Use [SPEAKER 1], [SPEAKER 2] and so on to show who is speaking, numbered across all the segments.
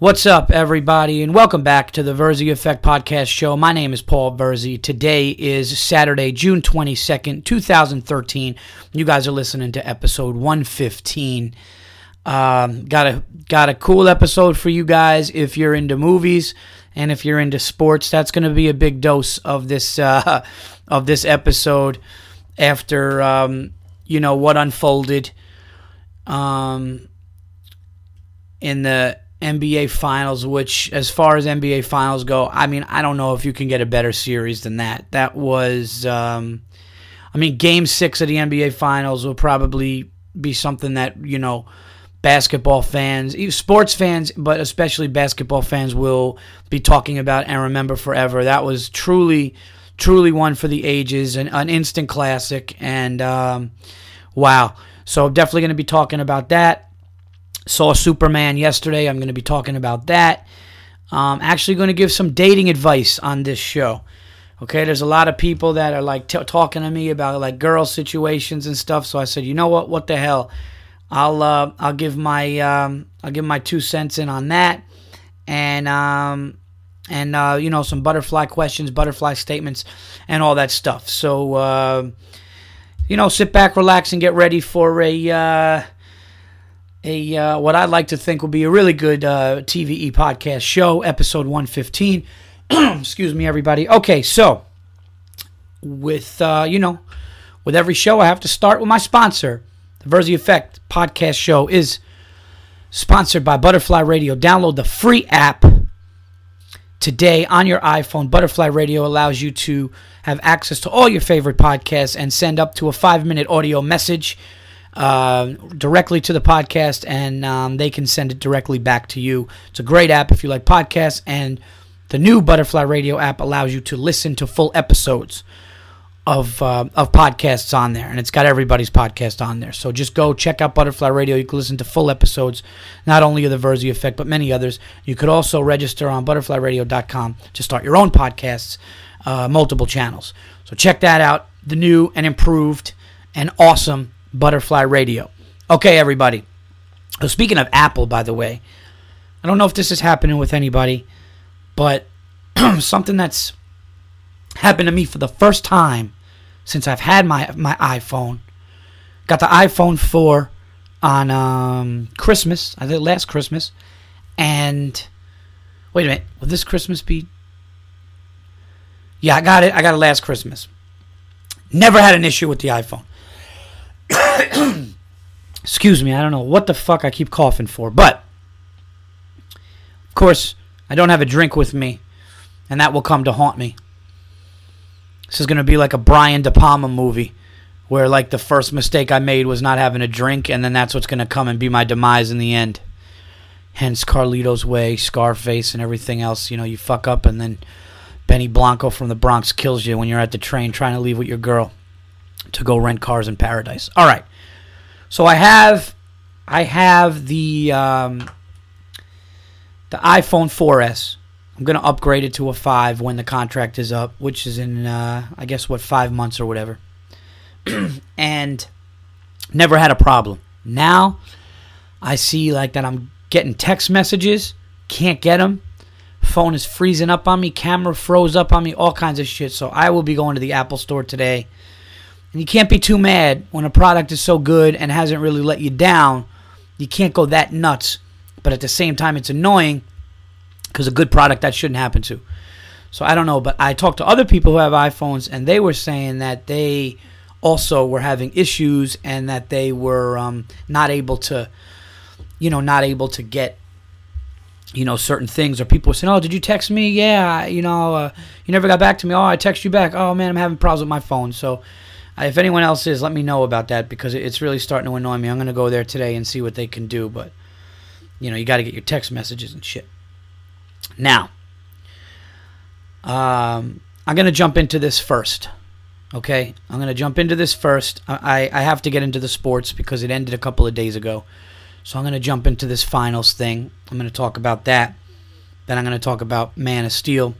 [SPEAKER 1] What's up, everybody, and welcome back to the Verzi Effect Podcast Show. My name is Paul Verzi. Today is Saturday, June 22nd, 2013. You guys are listening to episode 115. Um, got a got a cool episode for you guys if you're into movies and if you're into sports. That's going to be a big dose of this uh, of this episode after um, you know what unfolded um, in the NBA Finals, which, as far as NBA Finals go, I mean, I don't know if you can get a better series than that. That was, um, I mean, Game Six of the NBA Finals will probably be something that you know, basketball fans, sports fans, but especially basketball fans will be talking about and remember forever. That was truly, truly one for the ages, an, an instant classic, and um, wow. So definitely going to be talking about that. Saw Superman yesterday. I'm going to be talking about that. Um, actually, going to give some dating advice on this show. Okay, there's a lot of people that are like t- talking to me about like girl situations and stuff. So I said, you know what? What the hell? I'll uh, I'll give my um, I'll give my two cents in on that, and um, and uh, you know some butterfly questions, butterfly statements, and all that stuff. So uh, you know, sit back, relax, and get ready for a uh, a uh, what I'd like to think will be a really good uh, TVE podcast show, episode 115. Excuse me, everybody. Okay, so with uh, you know, with every show, I have to start with my sponsor. The Verzi Effect podcast show is sponsored by Butterfly Radio. Download the free app today on your iPhone. Butterfly Radio allows you to have access to all your favorite podcasts and send up to a five minute audio message uh, directly to the podcast, and um, they can send it directly back to you. It's a great app if you like podcasts, and the new Butterfly Radio app allows you to listen to full episodes of uh, of podcasts on there, and it's got everybody's podcast on there. So just go check out Butterfly Radio. You can listen to full episodes, not only of the Verzi Effect, but many others. You could also register on ButterflyRadio.com to start your own podcasts, uh, multiple channels. So check that out. The new and improved and awesome Butterfly Radio. Okay, everybody. So speaking of Apple, by the way, I don't know if this is happening with anybody, but something that's happened to me for the first time since I've had my my iPhone. Got the iPhone 4 on um, Christmas, I think last Christmas, and wait a minute, will this Christmas be? Yeah, I got it. I got it last Christmas. Never had an issue with the iPhone. Excuse me, I don't know what the fuck I keep coughing for, but of course, I don't have a drink with me, and that will come to haunt me. This is going to be like a Brian De Palma movie where like the first mistake I made was not having a drink and then that's what's going to come and be my demise in the end. Hence Carlito's Way, Scarface and everything else, you know, you fuck up and then Benny Blanco from the Bronx kills you when you're at the train trying to leave with your girl to go rent cars in paradise. All right. So I have I have the um, the iPhone 4S. I'm gonna upgrade it to a five when the contract is up, which is in uh, I guess what five months or whatever. and never had a problem. Now I see like that I'm getting text messages, can't get them. Phone is freezing up on me, camera froze up on me, all kinds of shit. So I will be going to the Apple store today and you can't be too mad when a product is so good and hasn't really let you down. You can't go that nuts. But at the same time, it's annoying because a good product that shouldn't happen to. So I don't know, but I talked to other people who have iPhones and they were saying that they also were having issues and that they were um, not able to, you know, not able to get, you know, certain things. Or people were saying, "Oh, did you text me? Yeah, you know, uh, you never got back to me. Oh, I text you back. Oh man, I'm having problems with my phone." So if anyone else is, let me know about that because it's really starting to annoy me. I'm going to go there today and see what they can do, but you know, you got to get your text messages and shit. Now, um, I'm going to jump into this first. Okay, I'm going to jump into this first. I, I have to get into the sports because it ended a couple of days ago. So I'm going to jump into this finals thing. I'm going to talk about that. Then I'm going to talk about Man of Steel.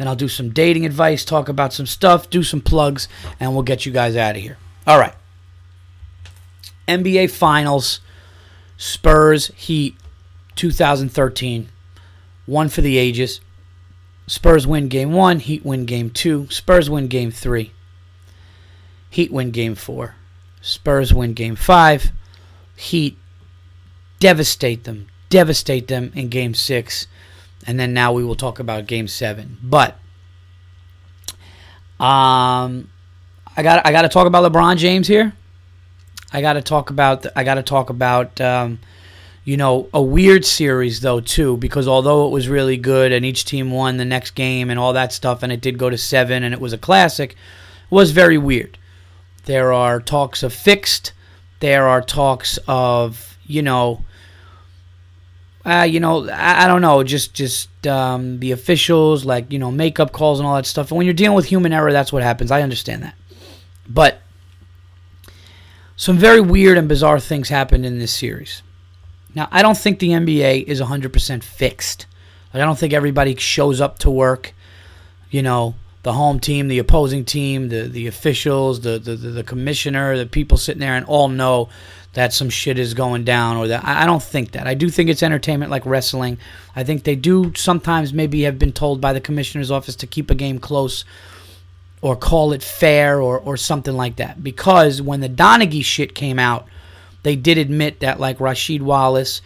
[SPEAKER 1] Then I'll do some dating advice, talk about some stuff, do some plugs, and we'll get you guys out of here. All right. NBA Finals, Spurs, Heat. 2013. One for the ages. Spurs win game one, Heat win game two, Spurs win game three, Heat win game four, Spurs win game five, Heat devastate them, devastate them in game six, and then now we will talk about game seven. But um, I got I got to talk about LeBron James here. I got to talk about I got to talk about um, you know a weird series though too because although it was really good and each team won the next game and all that stuff and it did go to seven and it was a classic, it was very weird. There are talks of fixed. There are talks of you know. Uh, you know, I, I don't know, just just um, the officials, like you know, makeup calls and all that stuff. And when you're dealing with human error, that's what happens. I understand that, but some very weird and bizarre things happened in this series. Now, I don't think the NBA is 100% fixed. Like, I don't think everybody shows up to work. You know, the home team, the opposing team, the, the officials, the, the, the commissioner, the people sitting there and all know that some shit is going down or that. I don't think that. I do think it's entertainment like wrestling. I think they do sometimes maybe have been told by the commissioner's office to keep a game close or call it fair or, or something like that. Because when the Donaghy shit came out, they did admit that like Rasheed Wallace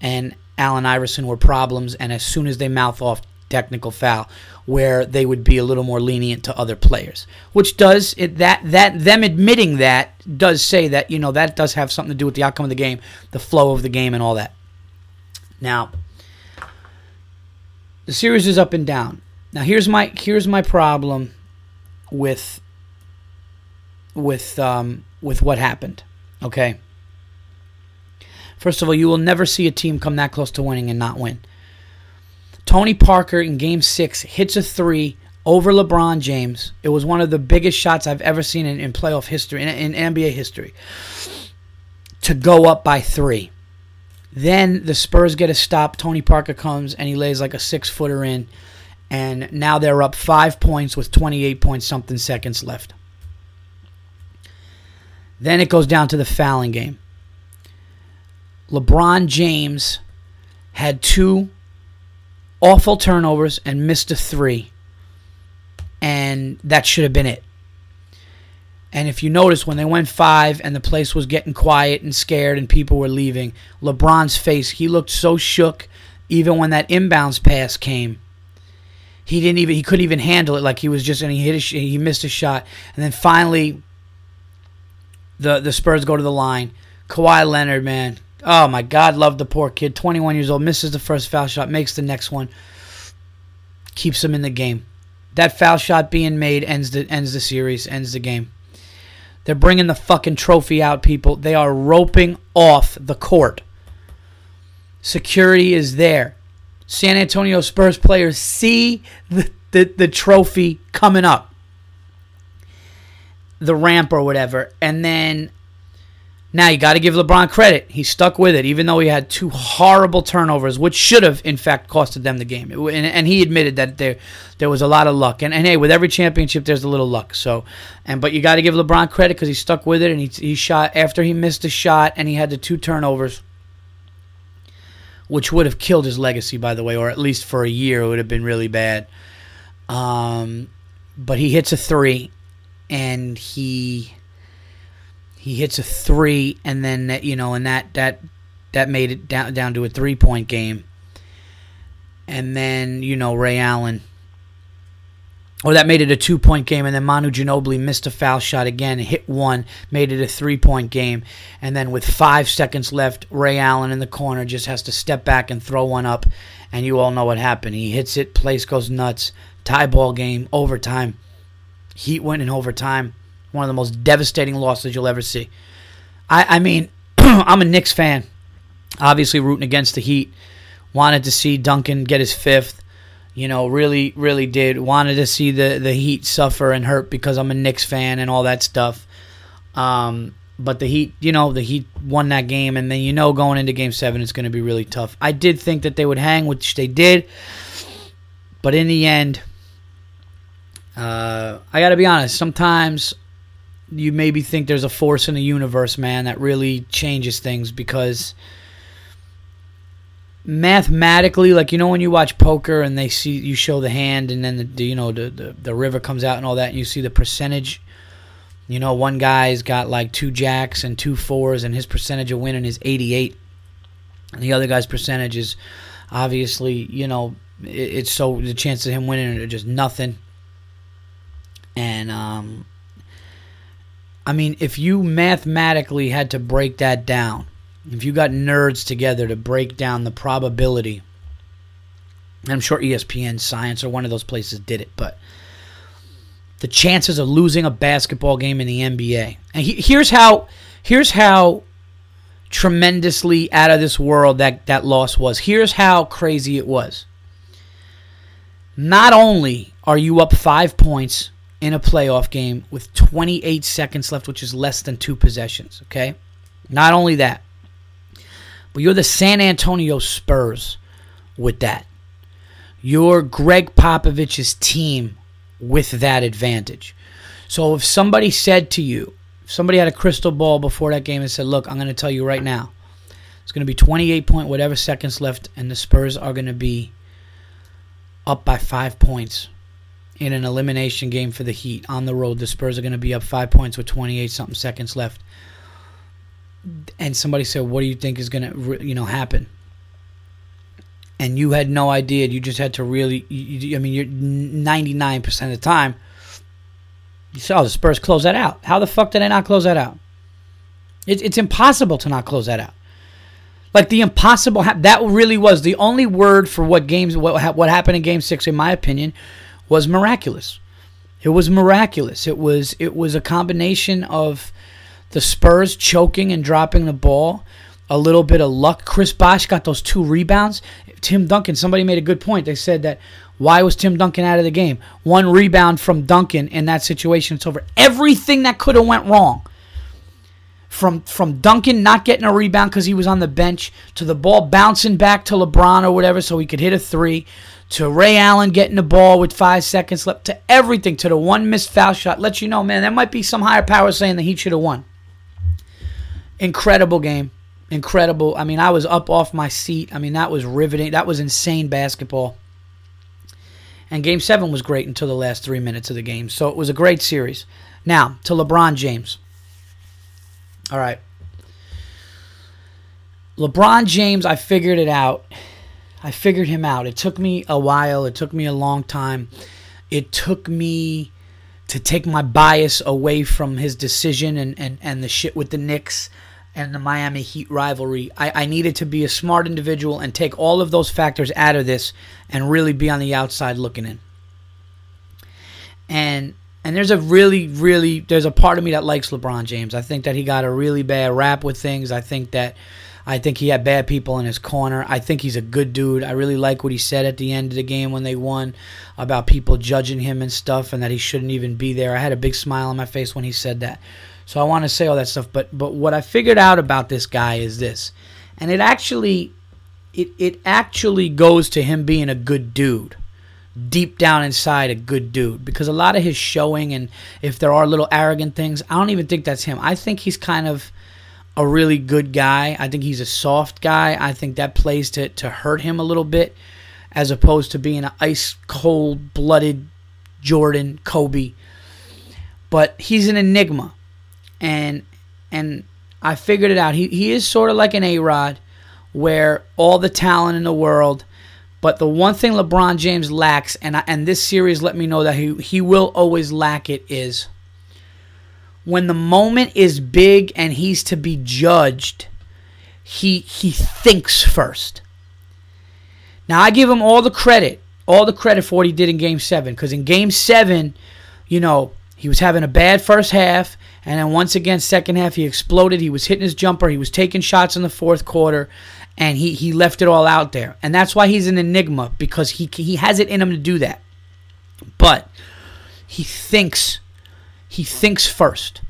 [SPEAKER 1] and Allen Iverson were problems, and as soon as they mouth off technical foul, where they would be a little more lenient to other players, which does it that that them admitting that does say that you know that does have something to do with the outcome of the game, the flow of the game, and all that. Now, the series is up and down. Now here's my here's my problem with with um, with what happened. Okay. First of all, you will never see a team come that close to winning and not win. Tony Parker in Game Six hits a three over LeBron James. It was one of the biggest shots I've ever seen in, in playoff history, in, in NBA history, to go up by three. Then the Spurs get a stop. Tony Parker comes and he lays like a six footer in and now they're up five points with 28 point something seconds left. Then it goes down to the fouling game. LeBron James had two awful turnovers and missed a three. And that should have been it. And if you notice, when they went five and the place was getting quiet and scared and people were leaving, LeBron's face, he looked so shook even when that inbounds pass came he didn't even he couldn't even handle it like he was just and he hit a, he missed a shot and then finally the the Spurs go to the line Kawhi Leonard man oh my god love the poor kid. 21 years old misses the first foul shot makes the next one keeps him in the game. That foul shot being made ends the ends the series ends the game. They're bringing the fucking trophy out people. They are roping off the court. Security is there. San Antonio Spurs players see the, the, the trophy coming up, the ramp or whatever, and then now you got to give LeBron credit. He stuck with it, even though he had two horrible turnovers, which should have, in fact, costed them the game. and, and, he admitted that there there was a lot of luck. And, and hey, with every championship, there's a little luck. So, and but you got to give LeBron credit because he stuck with it and he he shot after he missed a shot and he had the two turnovers which would have killed his legacy, by the way, or at least for a year, it would have been really bad. Um, but he hits a three, and he he hits a three, and then you know, and that that that made it down down to a three point game. And then you know Ray Allen or that made it a two point game, and then Manu Ginobili missed a foul shot again, hit one, made it a three point game, and then with five seconds left, Ray Allen in the corner just has to step back and throw one up, and you all know what happened. He hits it, place goes nuts, tie ball game, overtime, Heat win in overtime, one of the most devastating losses you'll ever see. I, I mean, I'm a Knicks fan, obviously rooting against the Heat, wanted to see Duncan get his fifth you know, really, really did wanted to see the the Heat suffer and hurt because I'm a Knicks fan and all that stuff. Um, but the Heat, you know, the Heat won that game, and then you know going into Game Seven, it's going to be really tough. I did think that they would hang, which they did, but in the end, uh, I got to be honest. Sometimes you maybe think there's a force in the universe, man, that really changes things because mathematically, like you know when you watch poker and they see you show the hand and then the, the you know the, the the river comes out and all that, and you see the percentage. You know, one guy's got like two jacks and two fours, and his percentage of winning is 88. And the other guy's percentage is obviously, you know, it, it's so the chances of him winning are just nothing. And um, I mean, if you mathematically had to break that down, if you got nerds together to break down the probability, I'm sure ESPN Science or one of those places did it, but the chances of losing a basketball game in the NBA. And he, here's how here's how tremendously out of this world that that loss was. Here's how crazy it was. Not only are you up 5 points in a playoff game with 28 seconds left, which is less than two possessions. Okay? Not only that, but you're the San Antonio Spurs with that. You're Gregg Popovich's team with that advantage. So if somebody said to you, if somebody had a crystal ball before that game and said, Look, I'm going to tell you right now, it's going to be 28 point whatever seconds left, and the Spurs are going to be up by five points in an elimination game for the Heat on the road. The Spurs are going to be up five points with 28 something seconds left. And somebody said, "What do you think is going to, you know, happen?" And you had no idea. You just had to really. You, I mean, you're 99 percent of the time. You saw the Spurs close that out. How the fuck did I not close that out? It, it's impossible to not close that out. Like the impossible. That really was the only word for what games. What what happened in Game Six, in my opinion, was miraculous. It was miraculous. It was it was a combination of the Spurs choking and dropping the ball, a little bit of luck. Chris Bosh got those two rebounds. Tim Duncan, somebody made a good point. They said that why was Tim Duncan out of the game? One rebound from Duncan in that situation, it's over. Everything that could have went wrong. From from Duncan not getting a rebound because he was on the bench to the ball bouncing back to LeBron or whatever so he could hit a three to Ray Allen getting the ball with five seconds left, to everything, to the one missed foul shot, let you know, man, there might be some higher power saying that he should have won. Incredible game. Incredible. I mean, I was up off my seat. I mean, that was riveting. That was insane basketball. And game seven was great until the last three minutes of the game. So it was a great series. Now, to LeBron James. All right. LeBron James, I figured it out I figured him out. It took me a while, it took me a long time. It took me to take my bias away from his decision and, and, and the shit with the Knicks and the Miami Heat rivalry. I, I needed to be a smart individual and take all of those factors out of this and really be on the outside looking in. And and there's a really, really there's a part of me that likes LeBron James. I think that he got a really bad rap with things. I think that I think he had bad people in his corner. I think he's a good dude. I really like what he said at the end of the game when they won about people judging him and stuff and that he shouldn't even be there. I had a big smile on my face when he said that. So I want to say all that stuff, but but what I figured out about this guy is this. And it actually it it actually goes to him being a good dude. Deep down inside a good dude because a lot of his showing and if there are little arrogant things, I don't even think that's him. I think he's kind of a really good guy. I think he's a soft guy. I think that plays to, to hurt him a little bit as opposed to being an ice cold blooded Jordan, Kobe. But he's an enigma. And and I figured it out. He he is sort of like an A Rod where all the talent in the world, but the one thing LeBron James lacks, and I, and this series let me know that he he will always lack it is when the moment is big and he's to be judged, he he thinks first. Now I give him all the credit, all the credit for what he did in game 7 cuz in game 7, you know, he was having a bad first half and then once again second half he exploded, he was hitting his jumper, he was taking shots in the fourth quarter and he he left it all out there. And that's why he's an enigma because he he has it in him to do that. But he thinks he thinks first.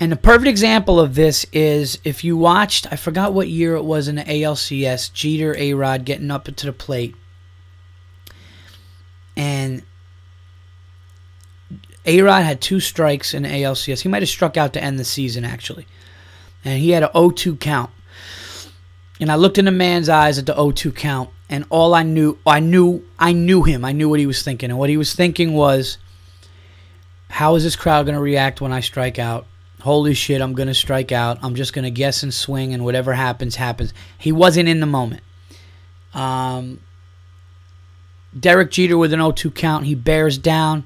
[SPEAKER 1] And the perfect example of this is if you watched, I forgot what year it was in the ALCS, Jeter A Rod getting up into the plate. And A Rod had two strikes in the ALCS. He might have struck out to end the season, actually. And he had an 0 2 count. and I looked in the man's eyes at the 0-2 count, and all I knew, I knew, I knew him. I knew what he was thinking, and what he was thinking was, "How is this crowd going to react when I strike out? Holy shit, I'm going to strike out. I'm just going to guess and swing, and whatever happens, happens." He wasn't in the moment. Um, Derek Jeter with an 0-2 count, he bears down.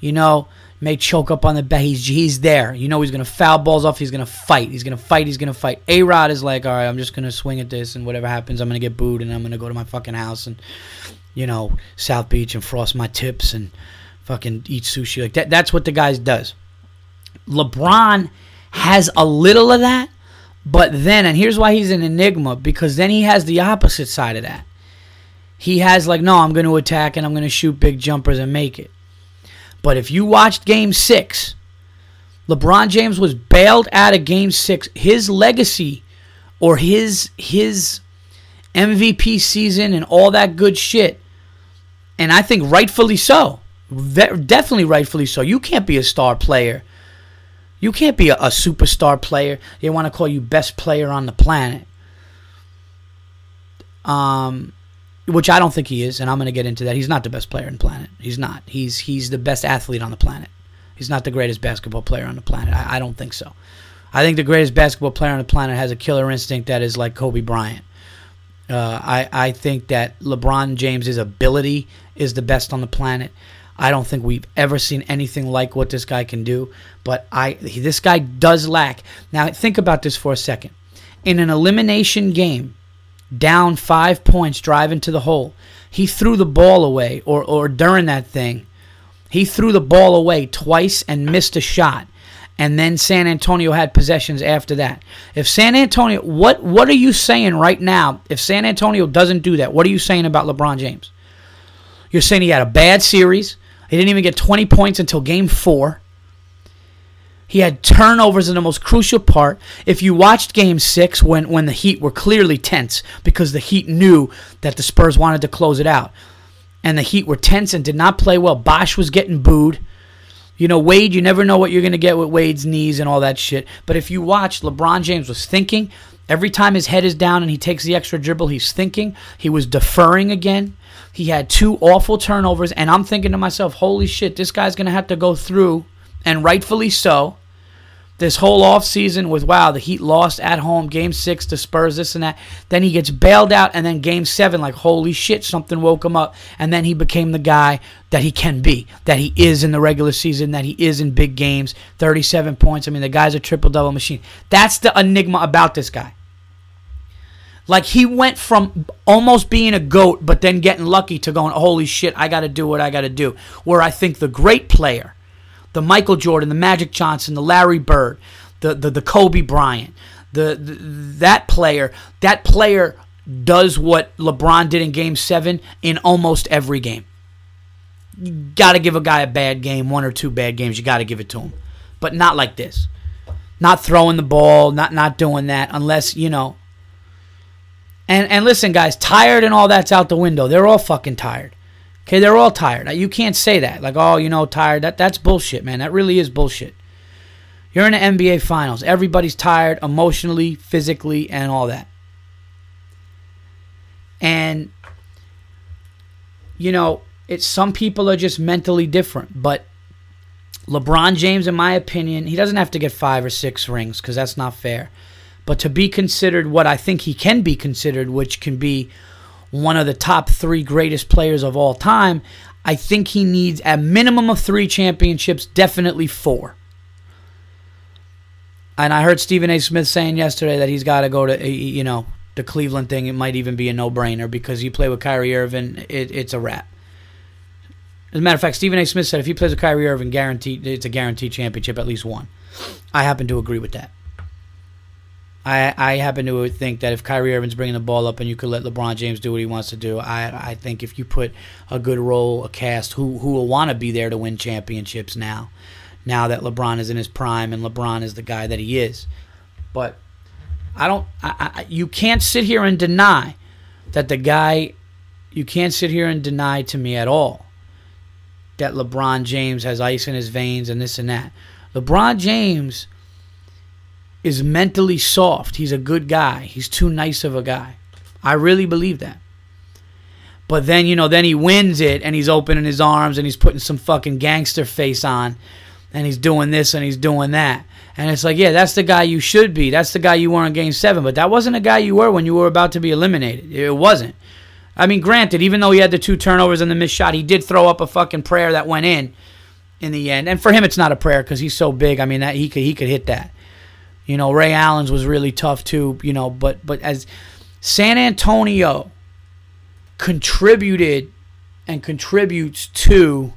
[SPEAKER 1] You know, may choke up on the bat. He's he's there. You know he's gonna foul balls off. He's gonna fight. He's gonna fight. He's gonna fight. A Rod is like, all right, I'm just gonna swing at this, and whatever happens, I'm gonna get booed, and I'm gonna go to my fucking house and, you know, South Beach and frost my tips and fucking eat sushi like that. That's what the guy does. LeBron has a little of that, but then, and here's why he's an enigma because then he has the opposite side of that. He has like, no, I'm going to attack and I'm going to shoot big jumpers and make it. But if you watched game six, LeBron James was bailed out of game six. His legacy or his his MVP season and all that good shit. And I think rightfully so. Definitely rightfully so. You can't be a star player. You can't be a, a superstar player. They want to call you best player on the planet. Um which I don't think he is, and I'm going to get into that. He's not the best player on the planet. He's not. He's he's the best athlete on the planet. He's not the greatest basketball player on the planet. I, I don't think so. I think the greatest basketball player on the planet has a killer instinct that is like Kobe Bryant. Uh, I I think that LeBron James's ability is the best on the planet. I don't think we've ever seen anything like what this guy can do. But I this guy does lack. Now think about this for a second. In an elimination game, down five points driving to the hole. He threw the ball away, or, or during that thing, he threw the ball away twice and missed a shot. And then San Antonio had possessions after that. If San Antonio, what what are you saying right now? If San Antonio doesn't do that, what are you saying about LeBron James? You're saying he had a bad series. He didn't even get 20 points until game four. He had turnovers in the most crucial part. If you watched game six when, when the Heat were clearly tense because the Heat knew that the Spurs wanted to close it out. And the Heat were tense and did not play well. Bosh was getting booed. You know, Wade, you never know what you're going to get with Wade's knees and all that shit. But if you watch, LeBron James was thinking. Every time his head is down and he takes the extra dribble, he's thinking. He was deferring again. He had two awful turnovers. And I'm thinking to myself, holy shit, this guy's going to have to go through, and rightfully so, this whole offseason with wow, the Heat lost at home, game six to Spurs, this and that. Then he gets bailed out, and then game seven, like holy shit, something woke him up. And then he became the guy that he can be, that he is in the regular season, that he is in big games. 37 points. I mean, the guy's a triple double machine. That's the enigma about this guy. Like he went from almost being a goat, but then getting lucky to going, holy shit, I got to do what I got to do. Where I think the great player the Michael Jordan, the Magic Johnson, the Larry Bird, the the, the Kobe Bryant, the, the that player, that player does what LeBron did in Game Seven in almost every game. You got to give a guy a bad game, one or two bad games. You got to give it to him, but not like this. Not throwing the ball, not not doing that unless you know. And and listen, guys, tired and all that's out the window. They're all fucking tired. Okay, they're all tired. You can't say that. Like, oh, you know, tired. That that's bullshit, man. That really is bullshit. You're in the NBA finals. Everybody's tired emotionally, physically, and all that. And you know, it's some people are just mentally different, but LeBron James in my opinion, he doesn't have to get 5 or 6 rings cuz that's not fair. But to be considered what I think he can be considered, which can be one of the top three greatest players of all time, I think he needs a minimum of three championships, definitely four. And I heard Stephen A. Smith saying yesterday that he's got to go to, eh, eh, you know, the Cleveland thing. It might even be a no brainer because you play with Kyrie Irving, it, it's a wrap. As a matter of fact, Stephen A. Smith said if he plays with Kyrie Irving, guaranteed it's a guaranteed championship, at least one. I happen to agree with that. I, I happen to think that if Kyrie Irving's bringing the ball up and you could let LeBron James do what he wants to do, I I think if you put a good role, a cast who who will want to be there to win championships now, now that LeBron is in his prime and LeBron is the guy that he is, but I don't. I, I, you can't sit here and deny that the guy. You can't sit here and deny to me at all that LeBron James has ice in his veins and this and that. LeBron James is mentally soft. He's a good guy. He's too nice of a guy. I really believe that. But then, you know, then he wins it and he's opening his arms and he's putting some fucking gangster face on and he's doing this and he's doing that. And it's like, yeah, that's the guy you should be. That's the guy you were in game seven. But that wasn't the guy you were when you were about to be eliminated. It wasn't. I mean, granted, even though he had the two turnovers and the missed shot, he did throw up a fucking prayer that went in in the end. And for him, it's not a prayer because he's so big. I mean, that he could he could hit that. You know, Ray Allen's was really tough too. You know, but but as San Antonio contributed and contributes to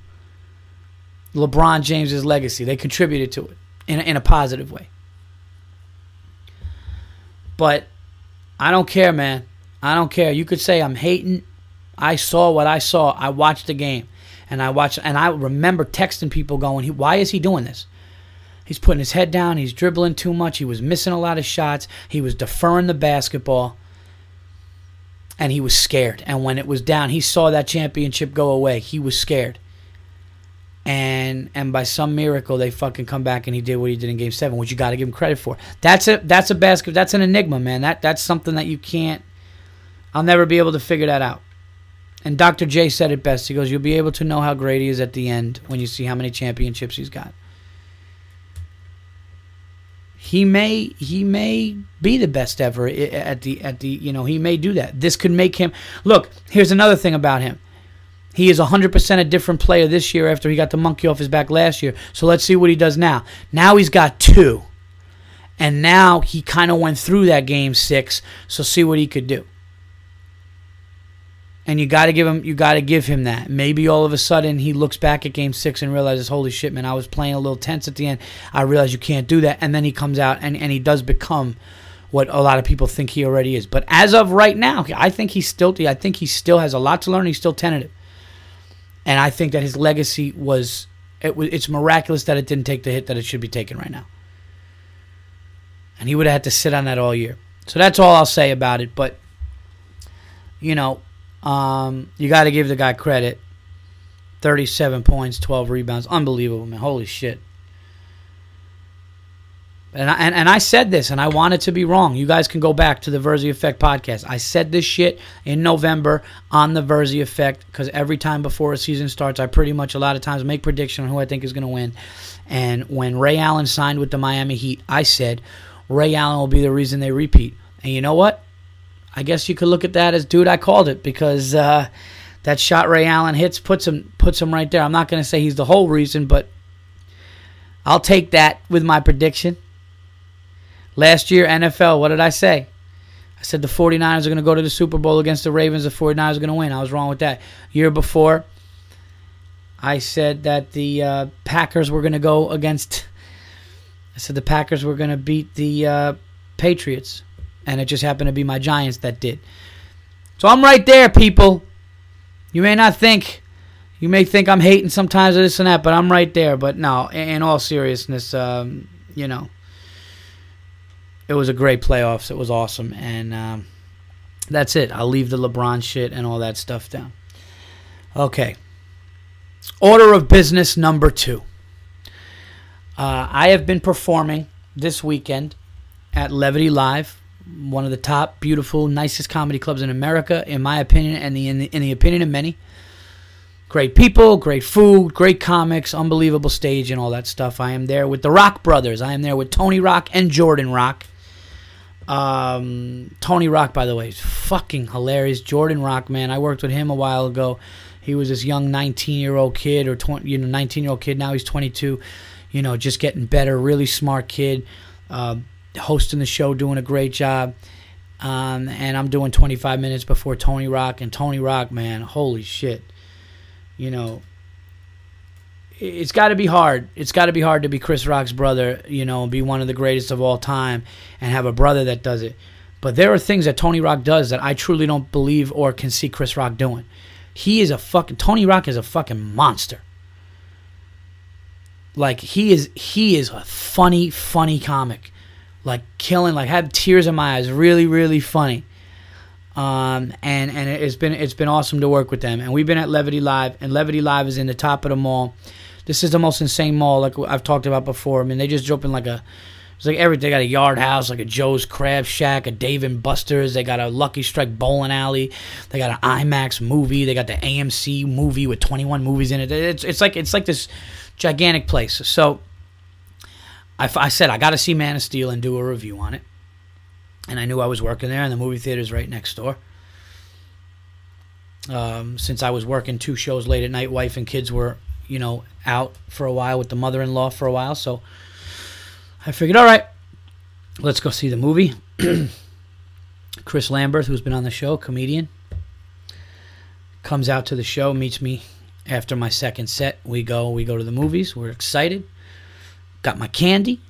[SPEAKER 1] LeBron James's legacy, they contributed to it in in a positive way. But I don't care, man. I don't care. You could say I'm hating. I saw what I saw. I watched the game, and I watched, and I remember texting people going, "Why is he doing this?" He's putting his head down. He's dribbling too much. He was missing a lot of shots. He was deferring the basketball, and he was scared. And when it was down, he saw that championship go away. He was scared and and by some miracle they fucking come back and he did what he did in game seven, which you got to give him credit for. That's a that's a basket. That's an enigma, man. That that's something that you can't. I'll never be able to figure that out. And Dr. J said it best. He goes, "You'll be able to know how great he is at the end when you see how many championships he's got." He may he may be the best ever at the at the you know he may do that. This could make him look. Here's another thing about him he is 100% a different player this year after he got the monkey off his back last year. So let's see what he does now. Now he's got two. And now he kind of went through that game six. So see what he could do. And you got to give him you got to give him that. Maybe all of a sudden he looks back at game 6 and realizes holy shit man, I was playing a little tense at the end. I realize you can't do that and then he comes out and and he does become what a lot of people think he already is. But as of right now, I think he's still I think he still has a lot to learn. He's still tentative and I think that his legacy was it was it's miraculous that it didn't take the hit that it should be taking right now. And he would have had to sit on that all year. So that's all I'll say about it. But you know, um, you got to give the guy credit. Thirty-seven points, twelve rebounds, unbelievable, man! Holy shit! And I, and, and I said this, and I wanted to be wrong. You guys can go back to the Verzi Effect podcast. I said this shit in November on the Verzi Effect because every time before a season starts, I pretty much a lot of times make prediction on who I think is going to win. And when Ray Allen signed with the Miami Heat, I said Ray Allen will be the reason they repeat. And you know what? I guess you could look at that as dude. I called it because uh, that shot Ray Allen hits puts him puts him right there. I'm not going to say he's the whole reason, but I'll take that with my prediction. Last year, NFL, what did I say? I said the 49ers are going to go to the Super Bowl against the Ravens. The 49ers are going to win. I was wrong with that. Year before, I said that the uh, Packers were going to go against. I said the Packers were going to beat the uh, Patriots, and it just happened to be my Giants that did. So I'm right there, people. You may not think, you may think I'm hating sometimes this and that, but I'm right there. But no, in all seriousness, um, you know it was a great playoffs. It was awesome, and um, that's it. I'll leave the LeBron shit and all that stuff down. Okay. Order of business number two. Uh, I have been performing this weekend at Levity Live, one of the top, beautiful, nicest comedy clubs in America, in my opinion, and the, in, the, in the opinion of many. Great people, great food, great comics, unbelievable stage, and all that stuff. I am there with the Rock Brothers. I am there with Tony Rock and Jordan Rock. Um, Tony Rock, by the way, is fucking hilarious. Jordan Rock, man, I worked with him a while ago. He was this young 19 year old kid, or 20, you know, 19 year old kid. Now he's 22. You know, just getting better. Really smart kid. Uh, hosting the show, doing a great job. Um, and I'm doing 25 minutes before Tony Rock. And Tony Rock, man, holy shit. You know, it's got to be hard. It's got to be hard to be Chris Rock's brother, you know, be one of the greatest of all time and have a brother that does it. But there are things that Tony Rock does that I truly don't believe or can see Chris Rock doing. He is a fucking Tony Rock is a fucking monster. Like he is he is a funny funny comic. Like killing like had tears in my eyes, really really funny. Um, and and it's been it's been awesome to work with them. And we've been at Levity Live, and Levity Live is in the top of the mall. This is the most insane mall, like I've talked about before. I mean, they just in like a It's like everything. They got a yard house, like a Joe's Crab Shack, a Dave and Buster's. They got a Lucky Strike bowling alley. They got an IMAX movie. They got the AMC movie with 21 movies in it. It's, it's like it's like this gigantic place. So I, I said I got to see Man of Steel and do a review on it. And I knew I was working there, and the movie theater's right next door. Um, since I was working two shows late at night, wife and kids were, you know, out for a while with the mother-in-law for a while, so I figured, all right, let's go see the movie. Chris Lambert, who's been on the show, comedian, comes out to the show, meets me after my second set. We go, we go to the movies. We're excited. Got my candy.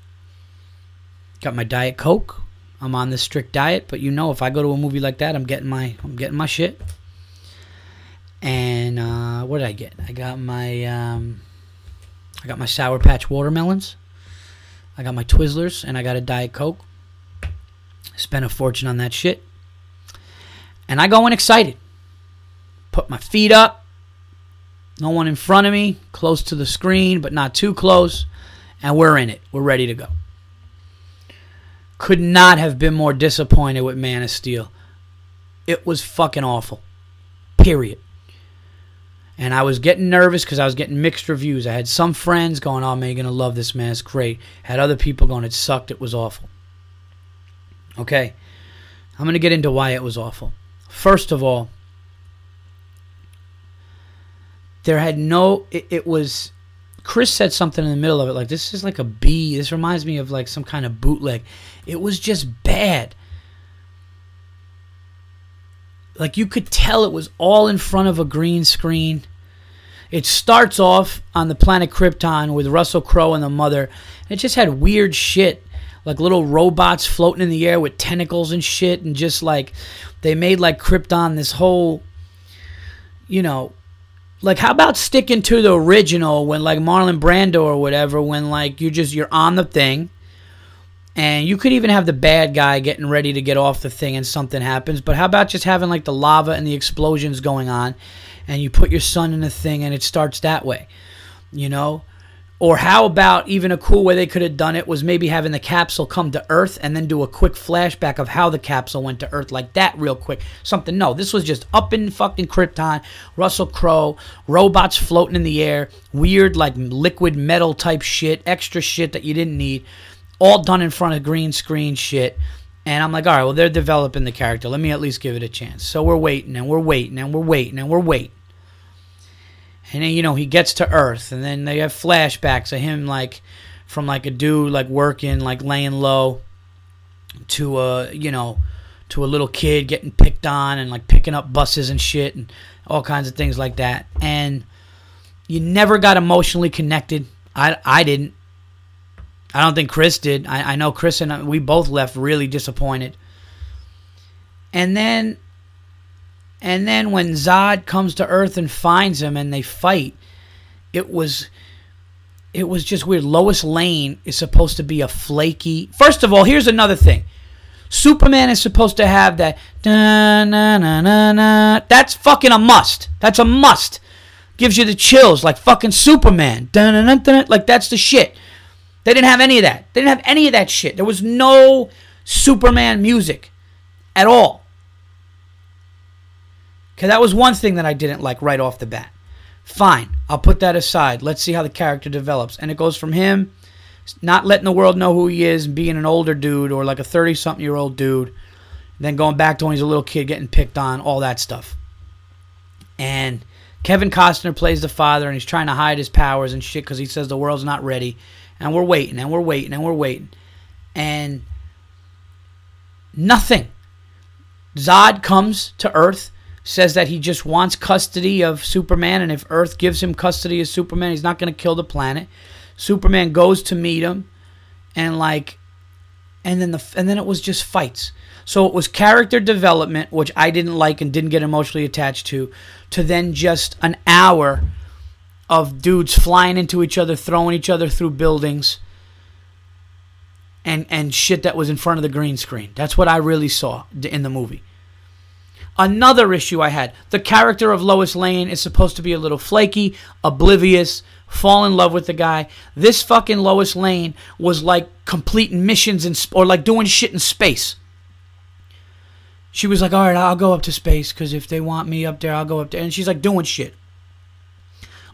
[SPEAKER 1] Got my diet coke. I'm on this strict diet, but you know, if I go to a movie like that, I'm getting my, I'm getting my shit. And uh, what did I get? I got my, um, I got my Sour Patch watermelons. I got my Twizzlers and I got a Diet Coke. Spent a fortune on that shit. And I go in excited. Put my feet up. No one in front of me, close to the screen, but not too close. And we're in it. We're ready to go. Could not have been more disappointed with Man of Steel. It was fucking awful. Period. And I was getting nervous because I was getting mixed reviews. I had some friends going, "Oh man, you're gonna love this man. It's great." Had other people going, "It sucked. It was awful." Okay, I'm gonna get into why it was awful. First of all, there had no. It, it was. Chris said something in the middle of it, like this is like a B. This reminds me of like some kind of bootleg. It was just bad like you could tell it was all in front of a green screen. It starts off on the planet Krypton with Russell Crowe and the mother. It just had weird shit, like little robots floating in the air with tentacles and shit, and just like they made like Krypton this whole, you know, like how about sticking to the original when like Marlon Brando or whatever, when like you just you're on the thing and you could even have the bad guy getting ready to get off the thing and something happens. But how about just having like the lava and the explosions going on and you put your son in the thing and it starts that way? You know? Or how about even a cool way they could have done it was maybe having the capsule come to Earth and then do a quick flashback of how the capsule went to Earth like that real quick. Something no, this was just up in fucking Krypton, Russell Crowe, robots floating in the air, weird like liquid metal type shit, extra shit that you didn't need all done in front of green screen shit. And I'm like, all right, well, they're developing the character. Let me at least give it a chance. So we're waiting and we're waiting and we're waiting and we're waiting. And then, you know, he gets to Earth and then they have flashbacks of him, like, from like a dude, like, working, like, laying low to a, you know, to a little kid getting picked on and, like, picking up buses and shit and all kinds of things like that. And you never got emotionally connected. I, I didn't. I don't think Chris did. I, I know Chris and I, we both left really disappointed. And then, and then when Zod comes to Earth and finds him and they fight, it was, it was just weird. Lois Lane is supposed to be a flaky. First of all, here's another thing. Superman is supposed to have that. Na, na, na, na. That's fucking a must. That's a must. Gives you the chills like fucking Superman. Like that's the shit. They didn't have any of that. They didn't have any of that shit. There was no Superman music at all. Okay, that was one thing that I didn't like right off the bat. Fine, I'll put that aside. Let's see how the character develops. And it goes from him not letting the world know who he is, being an older dude or like a 30 something year old dude, then going back to when he's a little kid getting picked on, all that stuff. And Kevin Costner plays the father and he's trying to hide his powers and shit because he says the world's not ready and we're waiting and we're waiting and we're waiting. And nothing. Zod comes to Earth, says that he just wants custody of Superman, and if Earth gives him custody of Superman, he's not going to kill the planet. Superman goes to meet him, and like, and then the and then it was just fights. So it was character development, which I didn't like and didn't get emotionally attached to, to then just an hour of dudes flying into each other, throwing each other through buildings, and and shit that was in front of the green screen. That's what I really saw in the movie. Another issue I had: the character of Lois Lane is supposed to be a little flaky, oblivious, fall in love with the guy. This fucking Lois Lane was like completing missions in, or like doing shit in space. She was like, all right, I'll go up to space because if they want me up there, I'll go up there. And she's like doing shit.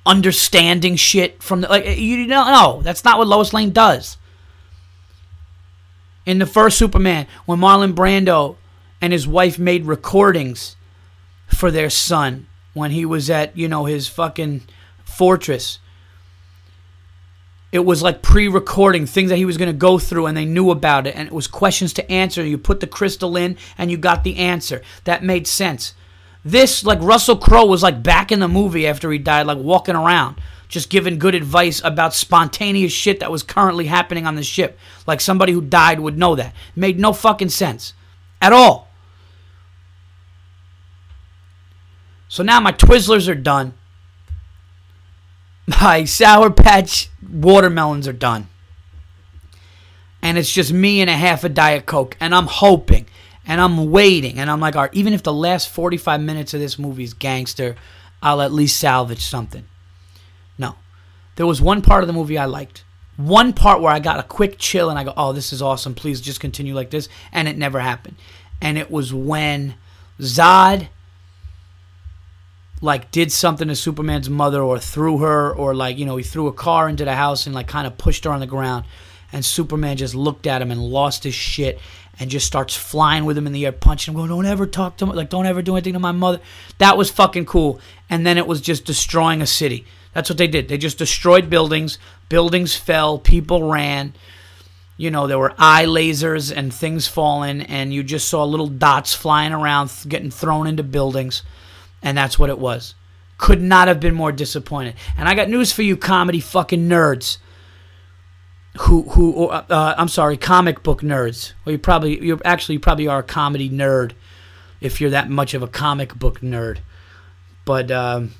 [SPEAKER 1] Understanding shit from the, like, eh, you don't know. That's not what Lois Lane does. In the first Superman, when Marlon Brando and his wife made recordings for their son when he was at, you know, his fucking fortress. It was like pre-recording things that he was going to go through and they knew about it and it was questions to answer. You put the crystal in and you got the answer. That made sense. This like russell crowe was like back in the movie after he died like walking around just giving good advice about spontaneous shit that was currently happening on the ship. Like somebody who died would know that. It made no fucking sense. At all so now my twizzlers are done my Sour Patch watermelons are done. And it's just me and a half a Diet Coke. And I'm hoping and I'm waiting. And I'm like, all right, even if the last 45 minutes of this movie is gangster, I'll at least salvage something. No. There was one part of the movie I liked. One part where I got a quick chill and I go, oh, this is awesome. Please just continue like this. And it never happened. And it was when Zod like did something to Superman's mother or threw her or like you know he threw a car into the house and like kind of pushed her on the ground. And Superman just looked at him and lost his shit and just starts flying with him in the air punching him going don't ever talk to me like don't ever do anything to my mother. That was fucking cool. And then it was just destroying a city. That's what they did. They just destroyed buildings. Buildings fell. People ran. You know there were eye lasers and things falling. And you just saw little dots flying around getting thrown into buildings and that's what it was. Could not have been more disappointed. And I got news for you, comedy fucking nerds. Who who? Uh, I'm sorry, comic book nerds. Well, you probably you actually you probably are a comedy nerd if you're that much of a comic book nerd. But um,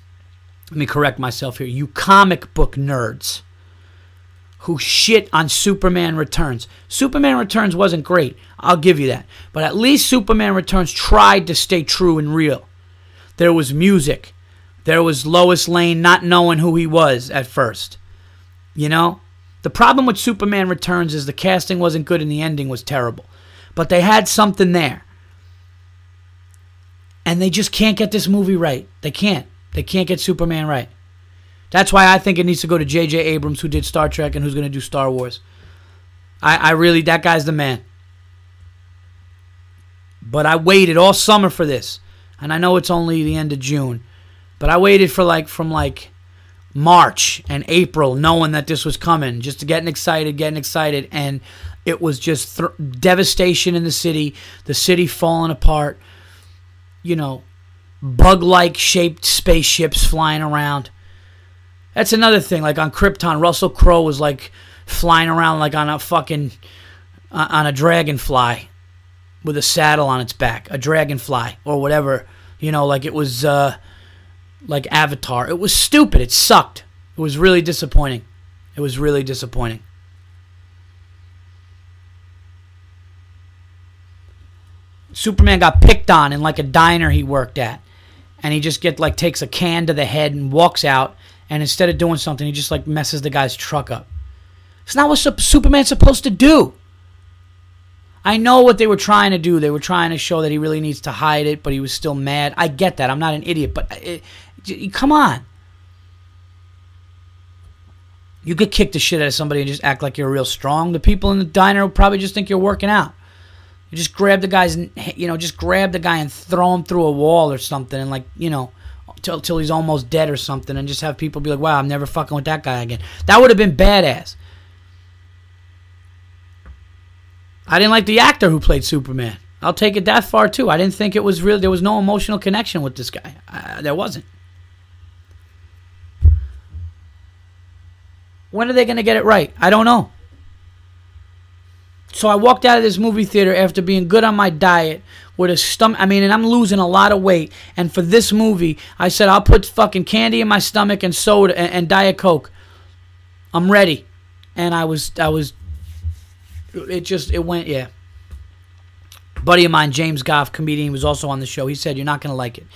[SPEAKER 1] let me correct myself here. You comic book nerds who shit on Superman Returns. Superman Returns wasn't great. I'll give you that. But at least Superman Returns tried to stay true and real. There was music. There was Lois Lane not knowing who he was at first. You know? The problem with Superman Returns is the casting wasn't good and the ending was terrible. But they had something there. And they just can't get this movie right. They can't. They can't get Superman right. That's why I think it needs to go to J.J. Abrams, who did Star Trek and who's going to do Star Wars. I, I really, that guy's the man. But I waited all summer for this and I know it's only the end of June, but I waited for like from like March and April, knowing that this was coming, just getting excited, getting excited, and it was just th- devastation in the city, the city falling apart, you know, bug-like shaped spaceships flying around. That's another thing. Like on Krypton, Russell Crowe was like flying around like on a fucking uh, on a dragonfly with a saddle on its back, a dragonfly or whatever. You know, like it was uh, like Avatar. It was stupid. It sucked. It was really disappointing. It was really disappointing. Superman got picked on in like a diner he worked at. And he just get like takes a can to the head and walks out and instead of doing something he just like messes the guy's truck up. It's not what Superman's supposed to do. I know what they were trying to do. They were trying to show that he really needs to hide it, but he was still mad. I get that. I'm not an idiot, but uh, it, it, come on. You could kick the shit out of somebody and just act like you're real strong. The people in the diner will probably just think you're working out. You just grab the guy's, you know, just grab the guy and throw him through a wall or something, and like, you know, till till he's almost dead or something, and just have people be like, "Wow, I'm never fucking with that guy again." That would have been badass. I didn't like the actor who played Superman. I'll take it that far too. I didn't think it was real. There was no emotional connection with this guy. Uh, there wasn't. When are they going to get it right? I don't know. So I walked out of this movie theater after being good on my diet with a stomach. I mean, and I'm losing a lot of weight. And for this movie, I said I'll put fucking candy in my stomach and soda and, and Diet Coke. I'm ready. And I was I was it just it went yeah. Buddy of mine, James Goff, comedian, was also on the show. He said you're not gonna like it.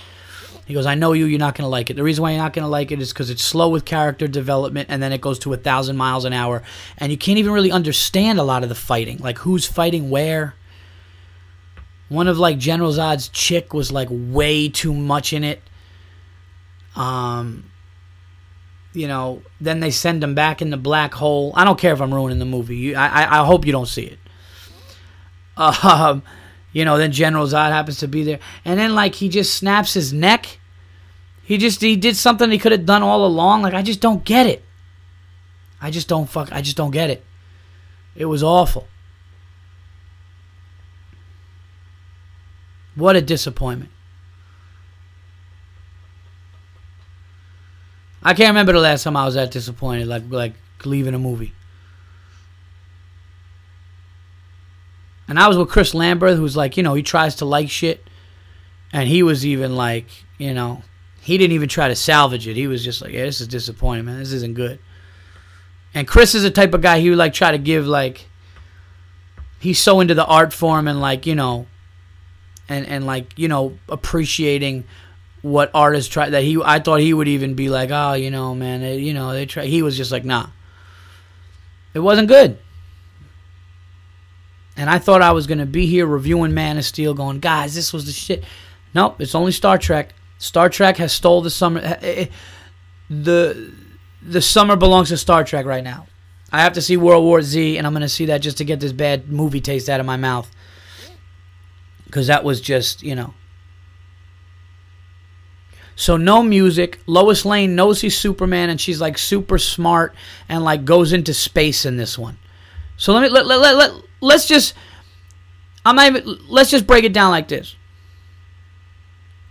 [SPEAKER 1] He goes, I know you, you're not to like it. The reason why you're not to like it is because it's slow with character development and then it goes to a thousand miles an hour. And you can't even really understand a lot of the fighting. Like who's fighting where. One of like General Zod's chick was like way too much in it. Um, you know, then they send him back in the black hole. I don't care if I'm ruining the movie. I, I, I hope you don't see it. Um, you know, then General Zod happens to be there, and then like he just snaps his neck. He just he did something he could have done all along. Like I just don't get it. I just don't fuck. I just don't get it. It was awful. What a disappointment. I can't remember the last time I was that disappointed, like like leaving a movie. And I was with Chris Lambert, who's like, you know, he tries to like shit. And he was even like, you know, he didn't even try to salvage it. He was just like, yeah, this is disappointing, man. This isn't good. And Chris is the type of guy he would like try to give like he's so into the art form and like, you know, and and like, you know, appreciating what artists try that he I thought he would even be like, "Oh, you know, man, they, you know, they try." He was just like, "Nah." It wasn't good. And I thought I was going to be here reviewing Man of Steel, going, guys, this was the shit. Nope, it's only Star Trek. Star Trek has stole the summer. Eh, eh, eh, the the summer belongs to Star Trek right now. I have to see World War Z, and I'm going to see that just to get this bad movie taste out of my mouth. Because that was just, you know. So no music. Lois Lane knows he's Superman, and she's like super smart and like goes into space in this one. So let me let let let, let let's just I'm not even let's just break it down like this.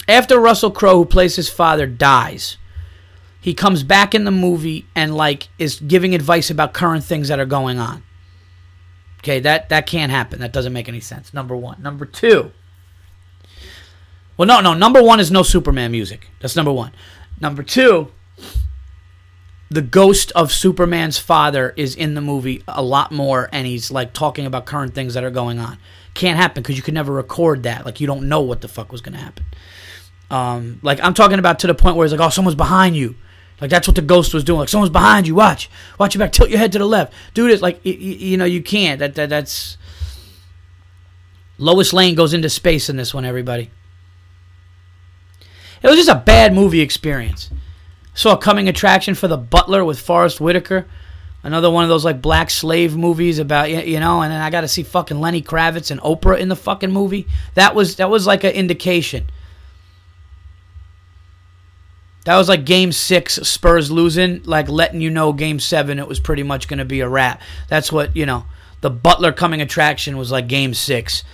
[SPEAKER 1] After Russell Crowe, who plays his father, dies, he comes back in the movie and like is giving advice about current things that are going on. Okay, that that can't happen. That doesn't make any sense. Number one. Number two. Well, no, no. Number one is no Superman music. That's number one. Number two the ghost of Superman's father is in the movie a lot more, and he's like talking about current things that are going on. Can't happen because you could never record that. Like you don't know what the fuck was gonna happen. Um, like I'm talking about to the point where it's like, oh, someone's behind you. Like that's what the ghost was doing. Like someone's behind you. Watch, watch your back. Tilt your head to the left. Do this. Like you, you know, you can't. That, that that's. Lois Lane goes into space in this one. Everybody. It was just a bad movie experience. Saw a coming attraction for the Butler with Forest Whitaker. Another one of those like black slave movies about you know, and then I got to see fucking Lenny Kravitz and Oprah in the fucking movie. That was that was like an indication. That was like game six, Spurs losing, like letting you know game seven, it was pretty much going to be a wrap. That's what, you know, the Butler coming attraction was like game six.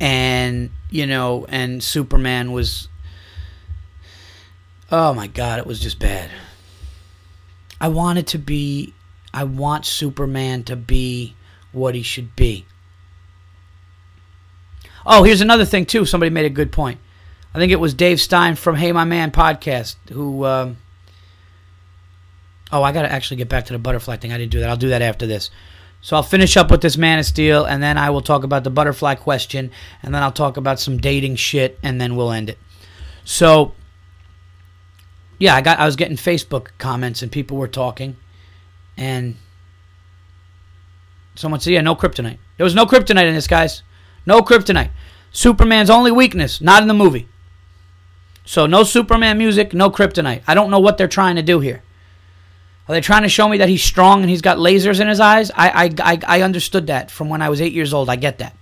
[SPEAKER 1] And, you know, and Superman was Oh my god, it was just bad. I wanted to be I want Superman to be what he should be. Oh, here's another thing too. Somebody made a good point. I think it was Dave Stein from Hey My Man podcast who um, Oh, I got to actually get back to the butterfly thing. I didn't do that. I'll do that after this. So I'll finish up with this Man of Steel, and then I will talk about the butterfly question, and then I'll talk about some dating shit, and then we'll end it. So yeah, I got I was getting Facebook comments and people were talking, and someone said, "Yeah, no kryptonite." There was no kryptonite in this, guys. No kryptonite. Superman's only weakness, not in the movie. So no Superman music, no kryptonite. I don't know what they're trying to do here. Are they trying to show me that he's strong and he's got lasers in his eyes? I I I, I understood that from when I was eight years old. I get that.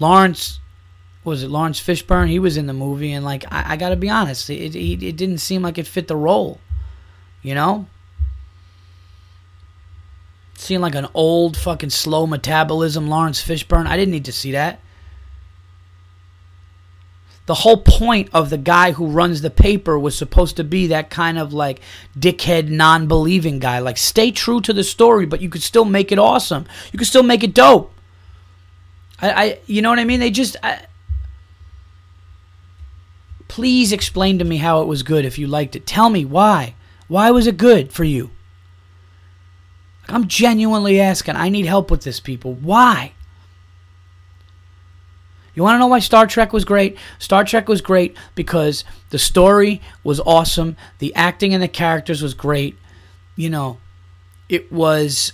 [SPEAKER 1] Laurence was it Laurence Fishburne? He was in the movie, and like I, I got to be honest, it, it it didn't seem like it fit the role. You know, seeing like an old fucking slow metabolism Laurence Fishburne. I didn't need to see that. The whole point of the guy who runs the paper was supposed to be that kind of like dickhead, non believing guy. Like, stay true to the story, but you could still make it awesome. You could still make it dope. I, I you know what I mean? They just. I, please explain to me how it was good if you liked it. Tell me why. Why was it good for you? I'm genuinely asking. I need help with this, people. Why? You want to know why Star Trek was great? Star Trek was great because the story was awesome, the acting and the characters was great. You know, it was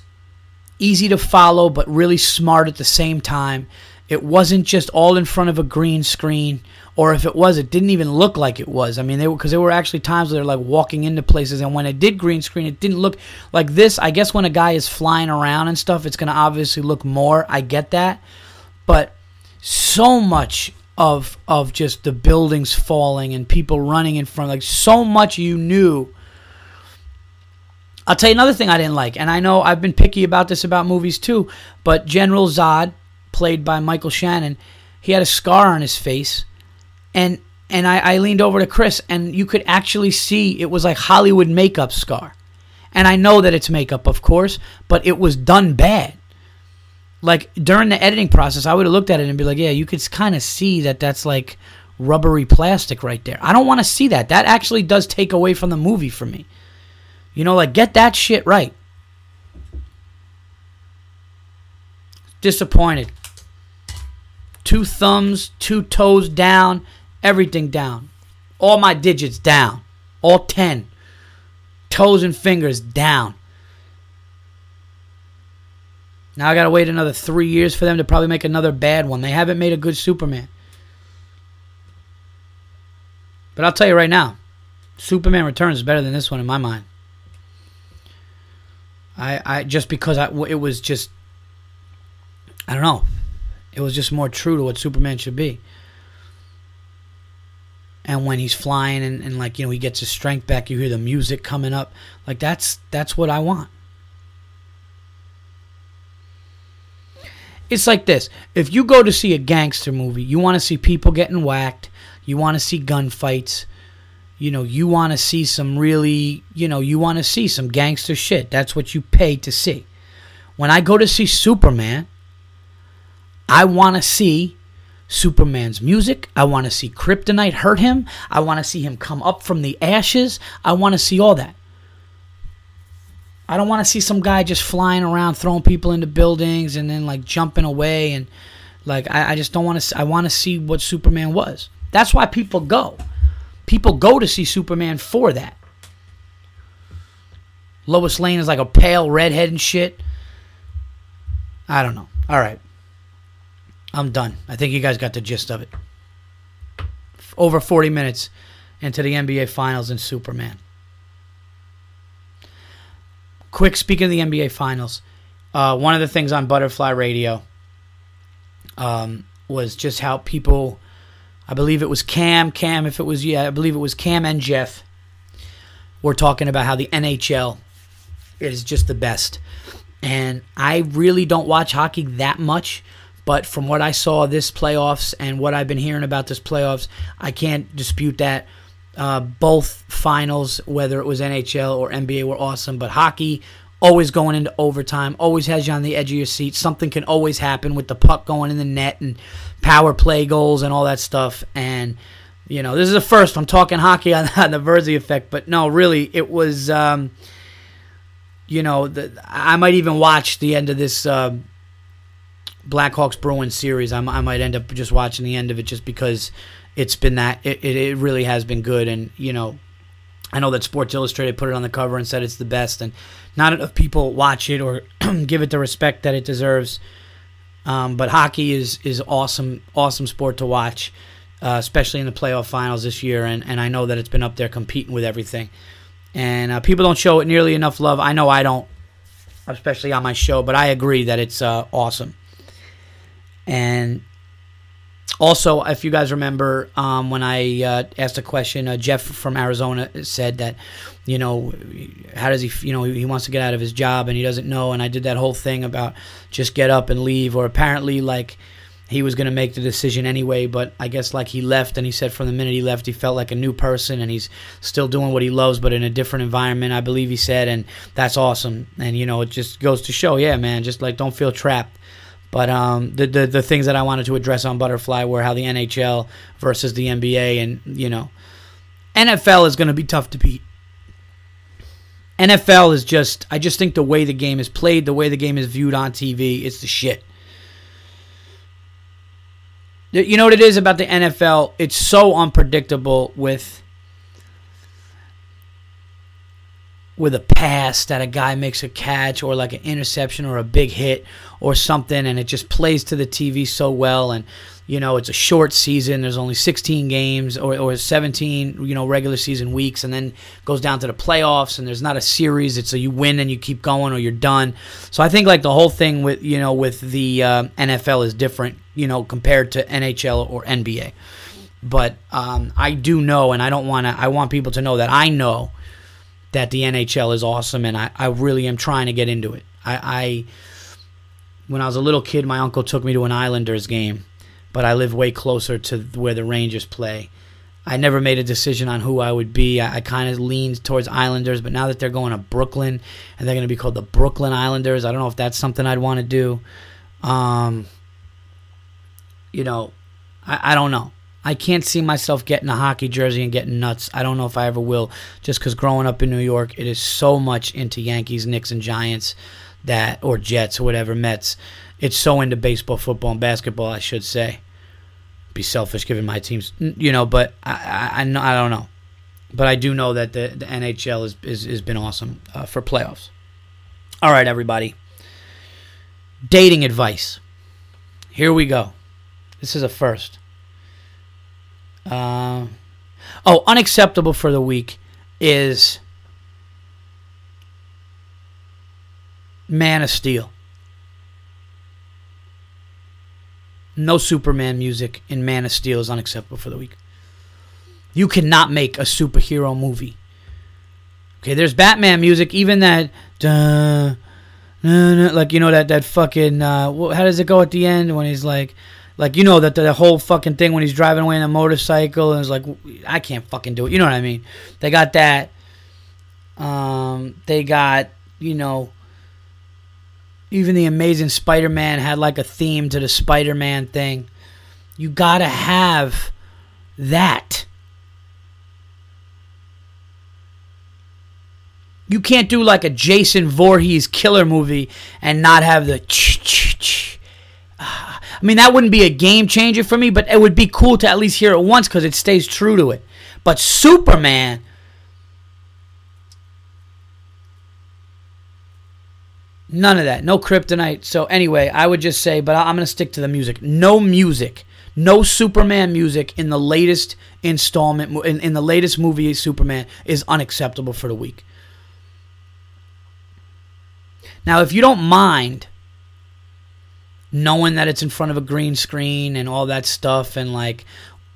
[SPEAKER 1] easy to follow but really smart at the same time. It wasn't just all in front of a green screen, or if it was, it didn't even look like it was. I mean, they were because there were actually times where they're like walking into places, and when it did green screen, it didn't look like this. I guess when a guy is flying around and stuff, it's going to obviously look more. I get that, but so much of of just the buildings falling and people running in front, like so much you knew. I'll tell you another thing I didn't like, and I know I've been picky about this about movies too, but General Zod played by Michael Shannon, he had a scar on his face, and and I, I leaned over to Chris, and you could actually see it was like Hollywood makeup scar, and I know that it's makeup, of course, but it was done bad. Like during the editing process, I would have looked at it and be like, yeah, you could kind of see that that's like rubbery plastic right there. I don't want to see that. That actually does take away from the movie for me. You know, like get that shit right. Disappointed two thumbs, two toes down, everything down. All my digits down. All 10. Toes and fingers down. Now I gotta wait another three years for them to probably make another bad one. They haven't made a good Superman. But I'll tell you right now, Superman Returns is better than this one in my mind. I, I just because I, it was just, I don't know. It was just more true to what Superman should be. And when he's flying and, and like, you know, he gets his strength back, you hear the music coming up. Like that's that's what I want. It's like this. If you go to see a gangster movie, you want to see people getting whacked, you want to see gunfights, you know, you want to see some really, you know, you want to see some gangster shit. That's what you pay to see. When I go to see Superman, I want to see Superman's music. I want to see Kryptonite hurt him. I want to see him come up from the ashes. I want to see all that. I don't want to see some guy just flying around throwing people into buildings and then like jumping away and like I, I just don't want to I want to see what Superman was. That's why people go. People go to see Superman for that. Lois Lane is like a pale redhead and shit. I don't know. All right. I'm done. I think you guys got the gist of it. Over 40 minutes into the NBA Finals and Superman. Quick, speaking of the NBA Finals, uh, one of the things on Butterfly Radio um, was just how people, I believe it was Cam, Cam, if it was, yeah, I believe it was Cam and Jeff, were talking about how the NHL is just the best. And I really don't watch hockey that much but from what I saw this playoffs and what I've been hearing about this playoffs, I can't dispute that. Uh, both finals, whether it was NHL or NBA, were awesome. But hockey, always going into overtime, always has you on the edge of your seat. Something can always happen with the puck going in the net and power play goals and all that stuff. And you know, this is the first I'm talking hockey on, on the Virzi effect, but no, really, it was. Um, you know, the, I might even watch the end of this. Uh, Blackhawks Bruins series, I, I might end up just watching the end of it just because it's been that it, it, it really has been good and you know I know that Sports Illustrated put it on the cover and said it's the best, and not enough people watch it or give it the respect that it deserves. Um, but hockey is is awesome, awesome sport to watch, uh, especially in the playoff finals this year. And, and I know that it's been up there competing with everything. And uh, people don't show it nearly enough love. I know I don't, especially on my show. But I agree that it's uh, awesome. And also, if you guys remember, um, when I uh, asked a question, uh, Jeff from Arizona said that, you know, how does he, you know, he wants to get out of his job and he doesn't know. And I did that whole thing about just get up and leave, or apparently, like, he was going to make the decision anyway, but I guess like he left and he said from the minute he left he felt like a new person and he's still doing what he loves but in a different environment, I believe he said and that's awesome. And you know, it just goes to show, yeah, man, just like don't feel trapped. But um, the, the the things that I wanted to address on Butterfly were how the NHL versus the NBA, and you know, NFL is going to be tough to beat. NFL is just I just think the way the game is played, the way the game is viewed on TV, it's the shit. You know what it is about the NFL? It's so unpredictable with with a pass that a guy makes a catch or like an interception or a big hit or something and it just plays to the TV so well and you know it's a short season there's only 16 games or, or 17 you know regular season weeks and then goes down to the playoffs and there's not a series it's a you win and you keep going or you're done. So i think like the whole thing with you know with the uh, nfl is different you know compared to nhl or nba but um, i do know and i don't want to i want people to know that i know that the nhl is awesome and i, I really am trying to get into it. I, I when i was a little kid my uncle took me to an islanders game but I live way closer to where the Rangers play. I never made a decision on who I would be. I, I kind of leaned towards Islanders, but now that they're going to Brooklyn and they're going to be called the Brooklyn Islanders, I don't know if that's something I'd want to do. Um, you know, I, I don't know. I can't see myself getting a hockey jersey and getting nuts. I don't know if I ever will, just because growing up in New York, it is so much into Yankees, Knicks, and Giants that, or Jets, or whatever, Mets. It's so into baseball, football, and basketball, I should say be selfish given my teams, you know. But I, I, I, don't know. But I do know that the, the NHL is, is has been awesome uh, for playoffs. All right, everybody. Dating advice. Here we go. This is a first. Uh, oh, unacceptable for the week is Man of Steel. No Superman music in Man of Steel is unacceptable for the week. You cannot make a superhero movie. Okay, there's Batman music, even that, duh, like you know that that fucking. Uh, how does it go at the end when he's like, like you know that the whole fucking thing when he's driving away in a motorcycle and it's like, I can't fucking do it. You know what I mean? They got that. Um, they got you know even the Amazing Spider Man had like a theme to the Spider Man thing. You gotta have that. You can't do like a Jason Voorhees killer movie and not have the. Ch- ah, I mean, that wouldn't be a game changer for me, but it would be cool to at least hear it once because it stays true to it. But Superman, None of that. No kryptonite. So anyway, I would just say, but I'm to stick to the music. No music. No Superman music in the latest installment in, in the latest movie Superman is unacceptable for the week. Now, if you don't mind knowing that it's in front of a green screen and all that stuff and like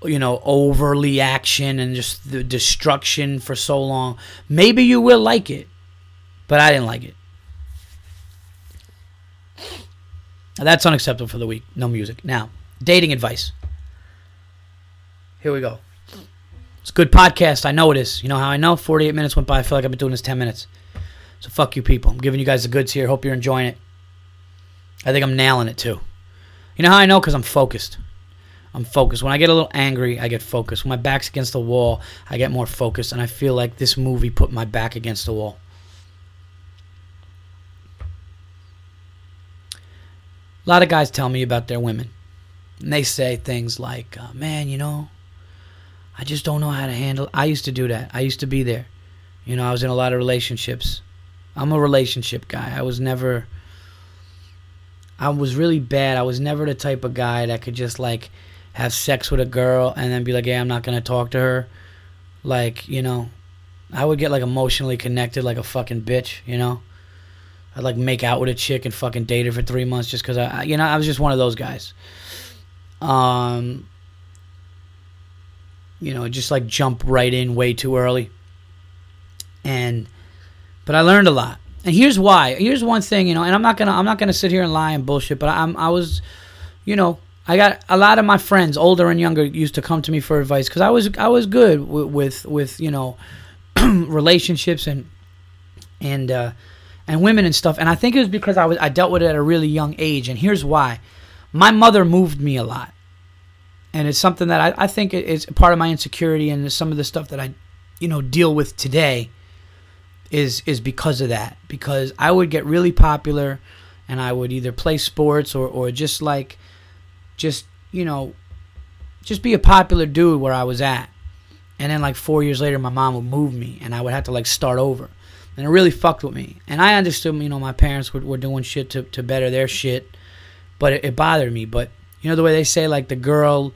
[SPEAKER 1] you know overly action and just the destruction for so long, maybe you will like it. But I didn't like it. That's unacceptable for the week. No music. Now, dating advice. Here we go. It's a good podcast. I know it is. You know how I know? 48 minutes went by. I feel like I've been doing this 10 minutes. So fuck you people. I'm giving you guys the goods here. Hope you're enjoying it. I think I'm nailing it too. You know how I know? Because I'm focused. I'm focused. When I get a little angry, I get focused. When my back's against the wall, I get more focused. And I feel like this movie put my back against the wall. A lot of guys tell me about their women. And they say things like, uh, man, you know, I just don't know how to handle I used to do that. I used to be there. You know, I was in a lot of relationships. I'm a relationship guy. I was never I was really bad. I was never the type of guy that could just like have sex with a girl and then be like, "Hey, I'm not to talk to her." Like, you know, I would get like emotionally connected like a fucking bitch, you know? I'd like make out with a chick and fucking date her for three months just because I, you know, I was just one of those guys. Um, you know, just like jump right in way too early. And, but I learned a lot. And here's why. Here's one thing, you know, and I'm not gonna, I'm not gonna sit here and lie and bullshit. But I'm, I was, you know, I got a lot of my friends, older and younger, used to come to me for advice because I was, I was good with, with, with you know, relationships and, and. uh and women and stuff. And I think it was because I was I dealt with it at a really young age. And here's why: my mother moved me a lot, and it's something that I, I think is part of my insecurity and some of the stuff that I, you know, deal with today. is is because of that. Because I would get really popular, and I would either play sports or or just like, just you know, just be a popular dude where I was at. And then like four years later, my mom would move me, and I would have to like start over, and it really fucked with me. And I understood, you know, my parents were, were doing shit to to better their shit, but it, it bothered me. But you know the way they say like the girl,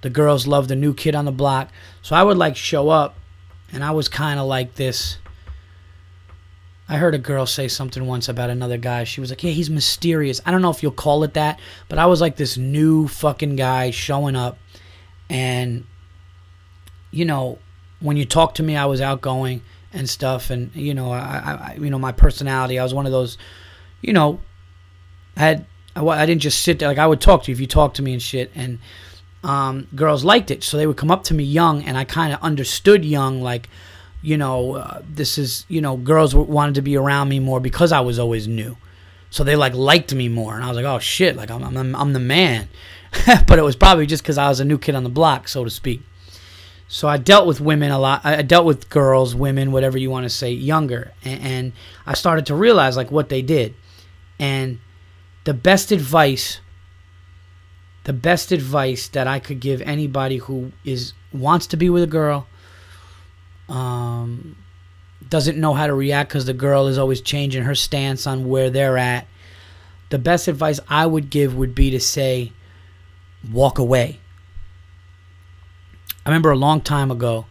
[SPEAKER 1] the girls love the new kid on the block. So I would like show up, and I was kind of like this. I heard a girl say something once about another guy. She was like, "Yeah, he's mysterious." I don't know if you'll call it that, but I was like this new fucking guy showing up, and you know, when you talk to me, I was outgoing and stuff, and you know, I, I you know, my personality. I was one of those, you know, I had I, I didn't just sit there like I would talk to you if you talk to me and shit, and um, girls liked it, so they would come up to me young, and I kind of understood young, like, you know, uh, this is you know, girls wanted to be around me more because I was always new, so they like liked me more, and I was like, oh shit, like I'm I'm, I'm the man, but it was probably just because I was a new kid on the block, so to speak. So I dealt with women a lot. I dealt with girls, women, whatever you want to say, younger, and, and I started to realize like what they did, and the best advice the best advice that I could give anybody who is wants to be with a girl um, doesn't know how to react because the girl is always changing her stance on where they're at the best advice I would give would be to say walk away I remember a long time ago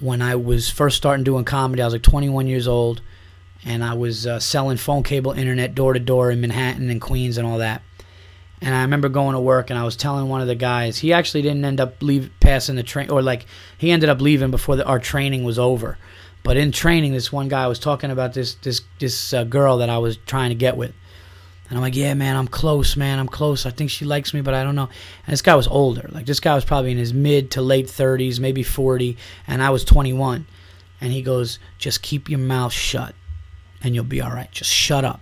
[SPEAKER 1] when I was first starting doing comedy I was like 21 years old and I was uh, selling phone cable internet door to door in Manhattan and Queens and all that and I remember going to work and I was telling one of the guys, he actually didn't end up leave passing the train or like he ended up leaving before the, our training was over. But in training, this one guy was talking about this this this uh, girl that I was trying to get with. And I'm like, yeah, man, I'm close, man, I'm close. I think she likes me, but I don't know. And this guy was older. Like this guy was probably in his mid to late 30s, maybe 40, and I was 21. And he goes, just keep your mouth shut, and you'll be all right. Just shut up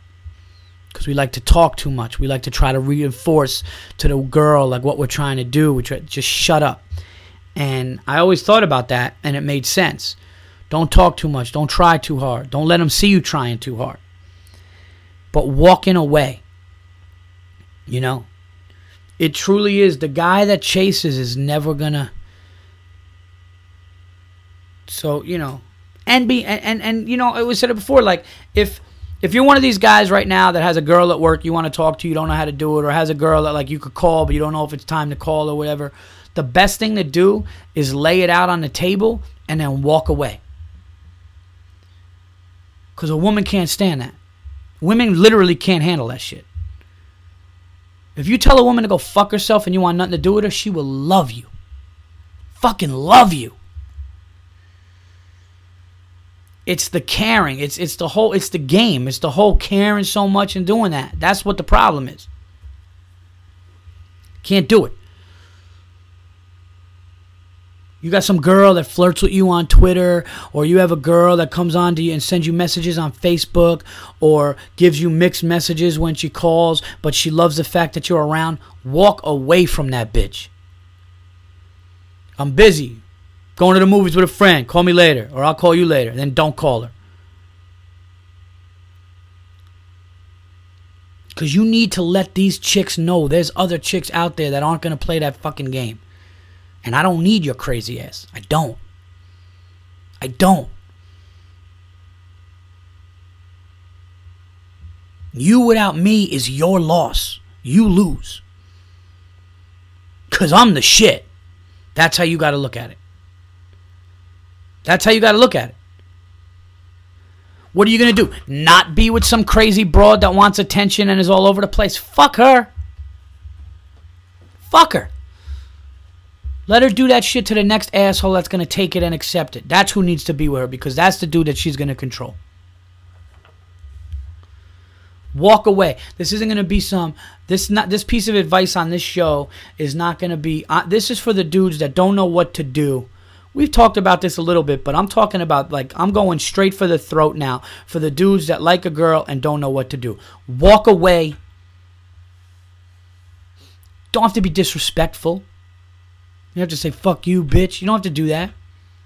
[SPEAKER 1] because we like to talk too much. We like to try to reinforce to the girl like what we're trying to do. We try just shut up. And I always thought about that, and it made sense. Don't talk too much. Don't try too hard. Don't let them see you trying too hard. But walking away, you know, it truly is the guy that chases is never gonna. So you know, and be and and, and you know, it was said it before. Like if if you're one of these guys right now that has a girl at work you want to talk to, you don't know how to do it, or has a girl that like you could call but you don't know if it's time to call or whatever, the best thing to do is lay it out on the table and then walk away. Because a woman can't stand that. Women literally can't handle that shit. If you tell a woman to go fuck herself and you want nothing to do with her, she will love you. Fucking love you. It's the caring. It's it's the whole it's the game. It's the whole caring so much and doing that. That's what the problem is. Can't do it. You got some girl that flirts with you on Twitter, or you have a girl that comes on to you and sends you messages on Facebook, or gives you mixed messages when she calls, but she loves the fact that you're around. Walk away from that bitch. I'm busy. Going to the movies with a friend. Call me later, or I'll call you later. Then don't call her. Because you need to let these chicks know there's other chicks out there that aren't going to play that fucking game. And I don't need your crazy ass. I don't. I don't. You without me is your loss. You lose. Because I'm the shit. That's how you got to look at it. That's how you got to look at it. What are you going to do? Not be with some crazy broad that wants attention and is all over the place? Fuck her. Fuck her. Let her do that shit to the next asshole that's going to take it and accept it. That's who needs to be with her because that's the dude that she's going to control. Walk away. This isn't going to be some this not this piece of advice on this show is not going to be uh, this is for the dudes that don't know what to do We've talked about this a little bit, but I'm talking about like I'm going straight for the throat now for the dudes that like a girl and don't know what to do. Walk away. Don't have to be disrespectful. You have to say fuck you, bitch. You don't have to do that.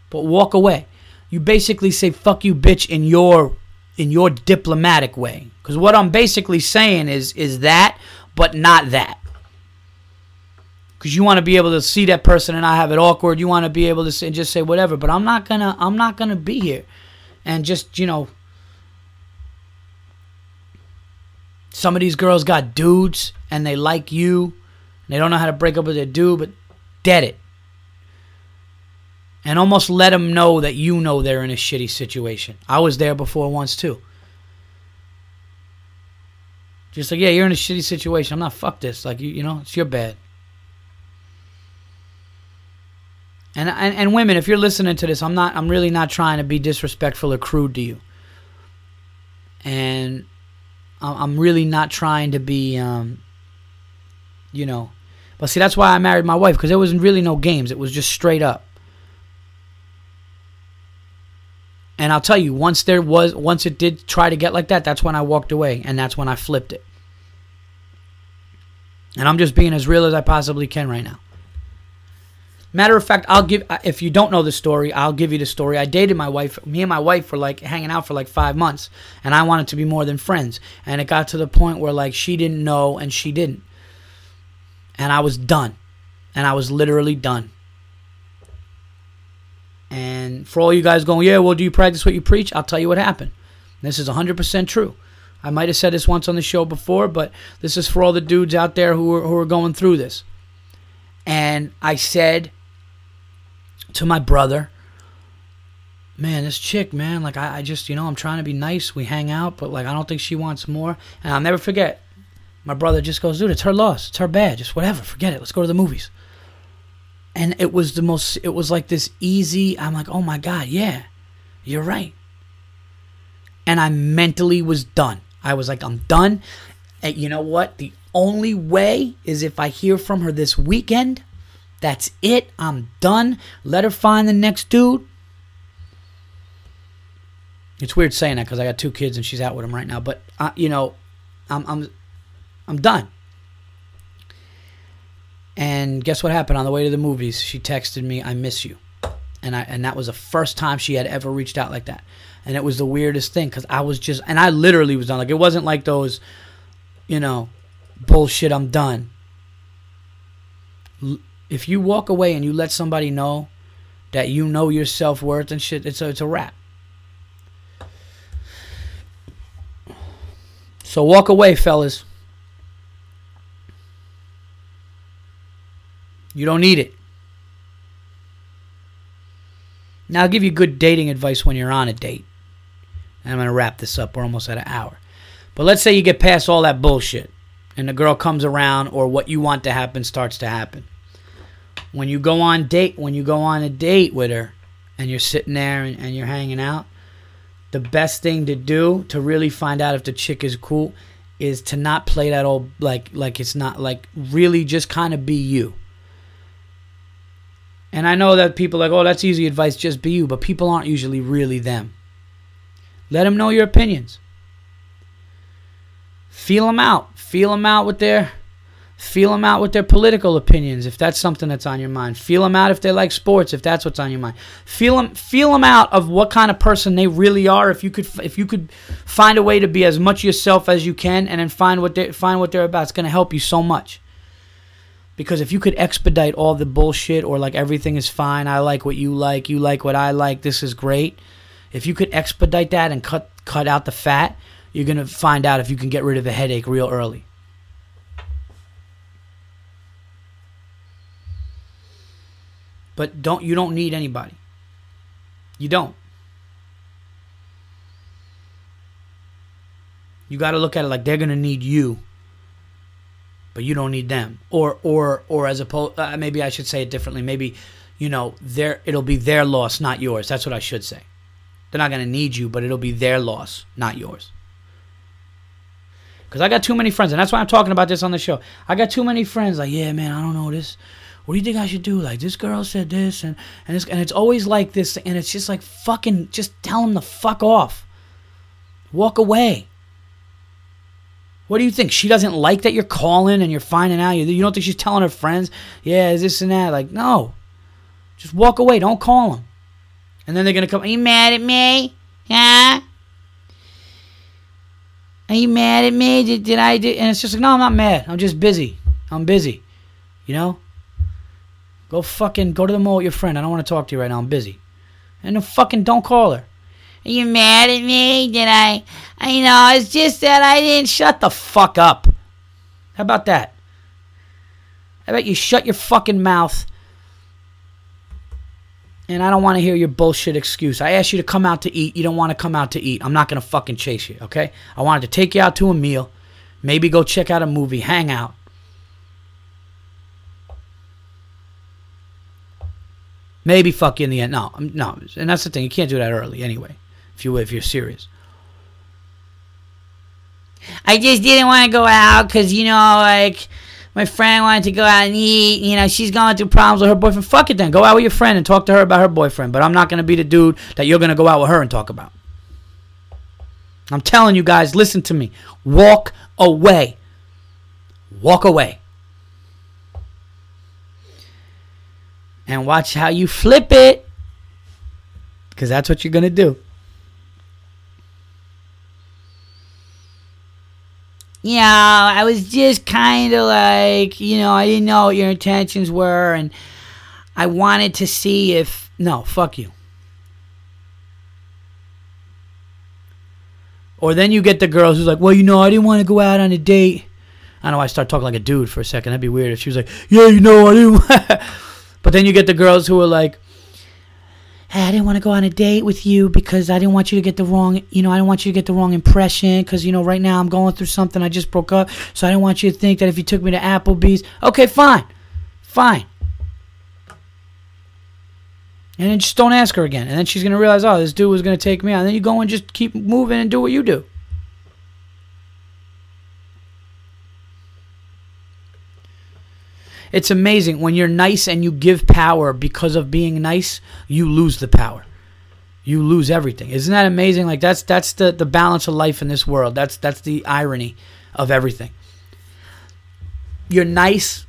[SPEAKER 1] But walk away. you basically say fuck you bitch in your in your diplomatic way. Cuz what I'm basically saying is is that but not that. Cuz you want to be able to see that person and not have it awkward. You want to be able to say, just say whatever, but I'm not going to I'm not going to be here and just, you know, some of these girls got dudes and they like you. They don't know how to break up with their dude, but dead it and almost let them know that you know they're in a shitty situation. I was there before once too. Just like, yeah, you're in a shitty situation. I'm not fuck this. Like you, you know, it's your bad. And, and and women, if you're listening to this, I'm not. I'm really not trying to be disrespectful or crude to you. And I'm really not trying to be, um, you know. But see, that's why I married my wife because there wasn't really no games. It was just straight up. And I'll tell you, once there was, once it did try to get like that, that's when I walked away, and that's when I flipped it. And I'm just being as real as I possibly can right now. Matter of fact, I'll give. If you don't know the story, I'll give you the story. I dated my wife. Me and my wife were like hanging out for like five months, and I wanted to be more than friends. And it got to the point where like she didn't know and she didn't, and I was done, and I was literally done. And for all you guys going, yeah, well, do you practice what you preach? I'll tell you what happened. This is 100% true. I might have said this once on the show before, but this is for all the dudes out there who are, who are going through this. And I said to my brother, man, this chick, man, like, I, I just, you know, I'm trying to be nice. We hang out, but, like, I don't think she wants more. And I'll never forget, my brother just goes, dude, it's her loss. It's her bad. Just whatever. Forget it. Let's go to the movies and it was the most it was like this easy i'm like oh my god yeah you're right. And i mentally was done. I was like i'm done. And you know what? The only way is if i hear from her this weekend that's it. I'm done. Let her find the next dude. It's weird saying that because i got two kids and she's out with them right now but uh, you know i'm i'm i'm done and guess what happened on the way to the movies? She texted me, "I miss you," and I and that was the first time she had ever reached out like that, and it was the weirdest thing because I was just and I literally was done. Like it wasn't like those, you know, bullshit. I'm done. If you walk away and you let somebody know that you know your self worth and shit, it's a, it's a wrap. So walk away, fellas. You don't need it. Now, I'll give you good dating advice when you're on a date. And I'm going to wrap this up. We're almost at an hour. But let's say you get past all that bullshit and the girl comes around or what you want to happen starts to happen. When you go on date, when you go on a date with her and you're sitting there and, and you're hanging out, the best thing to do to really find out if the chick is cool is to not play that old like like it's not like really just kind of be you. And I know that people like, oh, that's easy advice, just be you. But people aren't usually really them. Let them know your opinions. Feel them out. Feel them out with their, feel them out with their political opinions, if that's something that's on your mind. Feel them out if they like sports, if that's what's on your mind. Feel them, feel them out of what kind of person they really are. If you could, if you could find a way to be as much yourself as you can, and then find what they find what they're about, it's going to help you so much. Because if you could expedite all the bullshit or like everything is fine, I like what you like, you like what I like, this is great. If you could expedite that and cut cut out the fat, you're to find out if you can get rid of the headache real early. But don't you don't need anybody. You don't. You got to look at it like they're going to need you but you don't need them. Or or or as opposed, uh, maybe I should say it differently. Maybe you know their it'll be their loss, not yours. That's what I should say. They're not going to need you, but it'll be their loss, not yours. Because I got too many friends, and that's why I'm talking about this on the show. I got too many friends. Like, yeah, man, I don't know this. What do you think I should do? Like, this girl said this, and and it's, and it's always like this, and it's just like fucking, just tell them to fuck off. Walk away. What do you think? She doesn't like that you're calling and you're finding out. You, don't think she's telling her friends, yeah, is this and that? Like, no. Just walk away. Don't call them. And then they're gonna come. Are you mad at me? Huh? Are you mad at me? Did, did I? Did? And it's just like, no, I'm not mad. I'm just busy. I'm busy. You know. Go fucking go to the mall with your friend. I don't want to talk to you right now. I'm busy. And then fucking don't call her. Are you mad at me? Did I? I know. It's just that I didn't shut the fuck up. How about that? How about you shut your fucking mouth? And I don't want to hear your bullshit excuse. I asked you to come out to eat. You don't want to come out to eat. I'm not going to fucking chase you, okay? I wanted to take you out to a meal. Maybe go check out a movie, hang out. Maybe fuck you in the end. No, no, and that's the thing. You can't do that early anyway. If you if you're serious. I just didn't want to go out because you know, like my friend wanted to go out and eat. You know, she's going through problems with her boyfriend. Fuck it then. Go out with your friend and talk to her about her boyfriend. But I'm not gonna be the dude that you're gonna go out with her and talk about. I'm telling you guys, listen to me. Walk away. Walk away. and watch how you flip it because that's what you're going to do. You know, I was just kind of like, you know, I didn't know what your intentions were, and I wanted to see if. No, fuck you. Or then you get the girls who's like, well, you know, I didn't want to go out on a date. I don't know why I start talking like a dude for a second. That'd be weird if she was like, yeah, you know, I didn't. But then you get the girls who are like, hey, I didn't want to go on a date with you because I didn't want you to get the wrong, you know, I didn't want you to get the wrong impression because, you know, right now I'm going through something. I just broke up. So I didn't want you to think that if you took me to Applebee's, okay, fine. Fine. And then just don't ask her again. And then she's going to realize, oh, this dude was going to take me out. And then you go and just keep moving and do what you do. It's amazing when you're nice and you give power because of being nice, you lose the power. You lose everything. Isn't that amazing? Like that's that's the the balance of life in this world. That's that's the irony of everything. You're nice.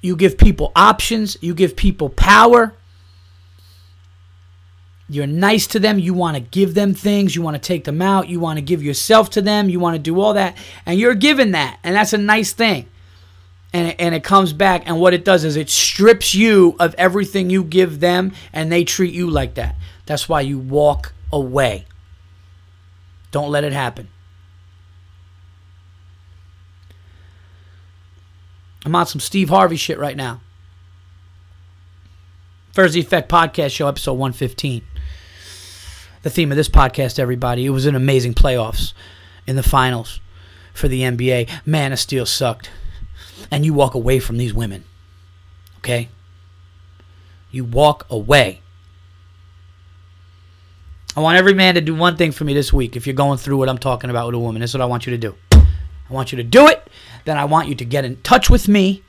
[SPEAKER 1] You give people options, you give people power. You're nice to them. You want to give them things. You want to take them out. You want to give yourself to them. You want to do all that. And you're given that. And that's a nice thing and it, and it comes back and what it does is it strips you of everything you give them and they treat you like that. That's why you walk away. Don't let it happen. I'm on some steve harvey shit right now. Virzi effect podcast show episode 115 the theme of this podcast everybody it was an amazing playoffs in the finals for the nba man of steel sucked and you walk away from these women. Okay? You walk away. I want every man to do one thing for me this week if you're going through what I'm talking about with a woman. This is what I want you to do. I want you to do it. Then I want you to get in touch with me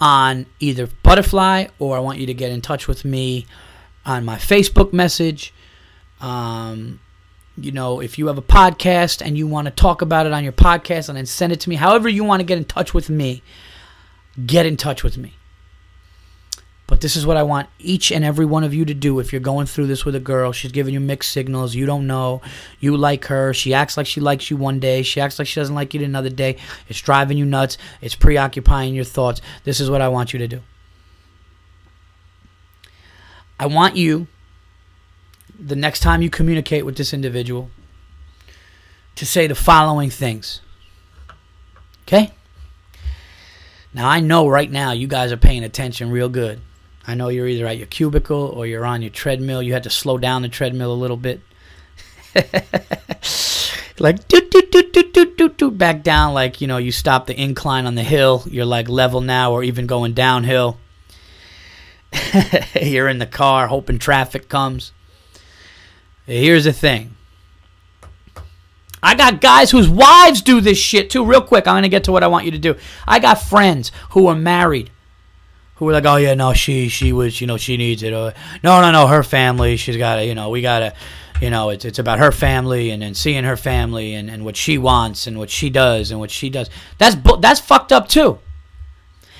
[SPEAKER 1] on either Butterfly or I want you to get in touch with me on my Facebook message. Um, you know, if you have a podcast and you want to talk about it on your podcast and then send it to me, however you want to get in touch with me, get in touch with me. But this is what I want each and every one of you to do if you're going through this with a girl. She's giving you mixed signals. You don't know. You like her. She acts like she likes you one day. She acts like she doesn't like you another day. It's driving you nuts. It's preoccupying your thoughts. This is what I want you to do. I want you the next time you communicate with this individual to say the following things. Okay? Now, I know right now you guys are paying attention real good. I know you're either at your cubicle or you're on your treadmill. You had to slow down the treadmill a little bit. like doot, doot, doot, doot, doot, doot, doot, back down like you know you stop the incline on the hill you're like level now or even going downhill you're in the car hoping traffic comes Here's the thing. I got guys whose wives do this shit too. Real quick, I'm to get to what I want you to do. I got friends who are married who were like, "Oh yeah, no, she she was, you know, she needs it." Or, no, no, no, her family. She's got to, you know, we got to, you know, it's it's about her family and and seeing her family and and what she wants and what she does and what she does. That's that's fucked up too.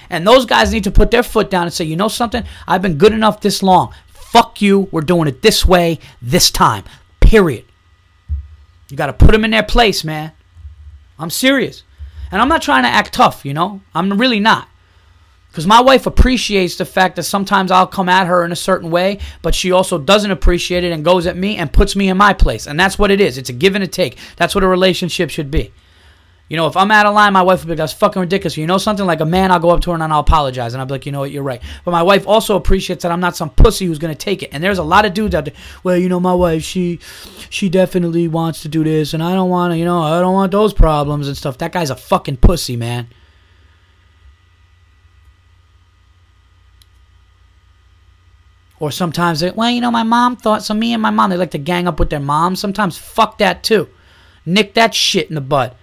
[SPEAKER 1] And those guys need to put their foot down and say, "You know something? I've been good enough this long fuck you. We're doing it this way, this time. Period. You got to put them in their place, man. I'm serious. And I'm not trying to act tough, you know? I'm really not. Because my wife appreciates the fact that sometimes I'll come at her in a certain way, but she also doesn't appreciate it and goes at me and puts me in my place. And that's what it is. It's a give and a take. That's what a relationship should be. You know, if I'm out of line, my wife will be like, that's fucking ridiculous. You know something? Like a man, I'll go up to her and I'll apologize. And I'll be like, you know what, you're right. But my wife also appreciates that I'm not some pussy who's going to take it. And there's a lot of dudes out there, well, you know, my wife, she she definitely wants to do this. And I don't want to, you know, I don't want those problems and stuff. That guy's a fucking pussy, man. Or sometimes, they, well, you know, my mom thought, so me and my mom, they like to gang up with their moms. Sometimes, fuck that too. Nick that shit in the butt.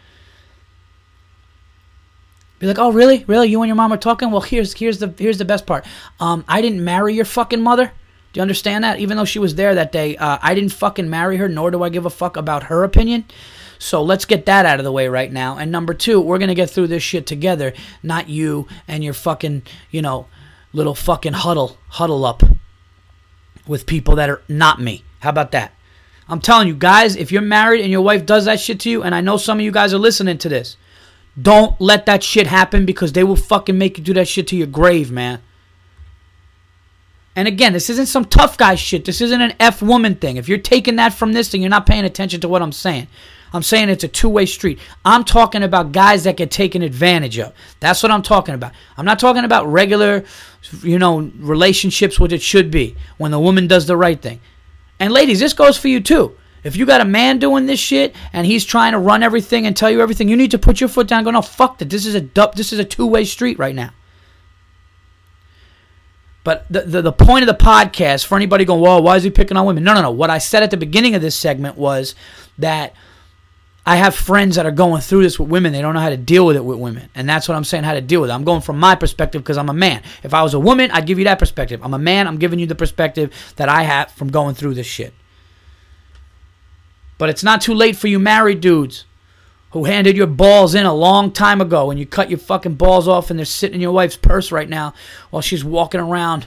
[SPEAKER 1] Be like, oh really, really? You and your mom are talking? Well, here's here's the here's the best part. Um, I didn't marry your fucking mother. Do you understand that? Even though she was there that day, uh, I didn't fucking marry her, nor do I give a fuck about her opinion. So let's get that out of the way right now. And number two, we're gonna get through this shit together, not you and your fucking, you know, little fucking huddle huddle up with people that are not me. How about that? I'm telling you guys, if you're married and your wife does that shit to you, and I know some of you guys are listening to this, don't let that shit happen because they will fucking make you do that shit to your grave, man. And again, this isn't some tough guy shit. This isn't an F woman thing. If you're taking that from this thing, you're not paying attention to what I'm saying. I'm saying it's a two way street. I'm talking about guys that get taken advantage of. That's what I'm talking about. I'm not talking about regular, you know, relationships, which it should be when the woman does the right thing. And ladies, this goes for you too. If you got a man doing this shit and he's trying to run everything and tell you everything, you need to put your foot down and go, no, fuck that. This is a dup, this is a two-way street right now. But the, the, the point of the podcast for anybody going, well, why is he picking on women? No, no, no. What I said at the beginning of this segment was that I have friends that are going through this with women. They don't know how to deal with it with women. And that's what I'm saying, how to deal with it. I'm going from my perspective because I'm a man. If I was a woman, I'd give you that perspective. I'm a man, I'm giving you the perspective that I have from going through this shit. But it's not too late for you married dudes who handed your balls in a long time ago and you cut your fucking balls off and they're sitting in your wife's purse right now while she's walking around,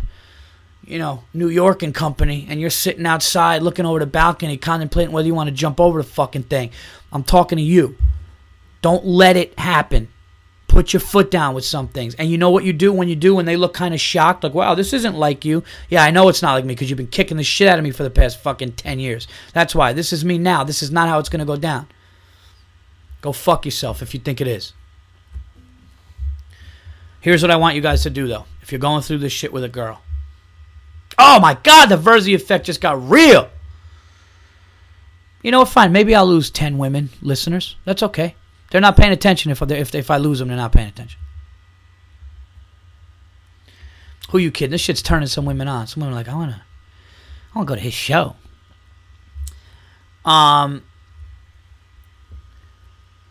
[SPEAKER 1] you know, New York and company, and you're sitting outside looking over the balcony contemplating whether you want to jump over the fucking thing. I'm talking to you. Don't let it happen. Put your foot down with some things. And you know what you do when you do when they look kind of shocked? Like, wow, this isn't like you. Yeah, I know it's not like me because you've been kicking the shit out of me for the past fucking 10 years. That's why. This is me now. This is not how it's going to go down. Go fuck yourself if you think it is. Here's what I want you guys to do, though. If you're going through this shit with a girl. Oh my God, the Virzi effect just got real. You know what? Fine. Maybe I'll lose 10 women listeners. That's okay. They're not paying attention if, if, if I lose them, they're not paying attention. Who you kidding? This shit's turning some women on. Some women are like, I wanna I wanna go to his show. Um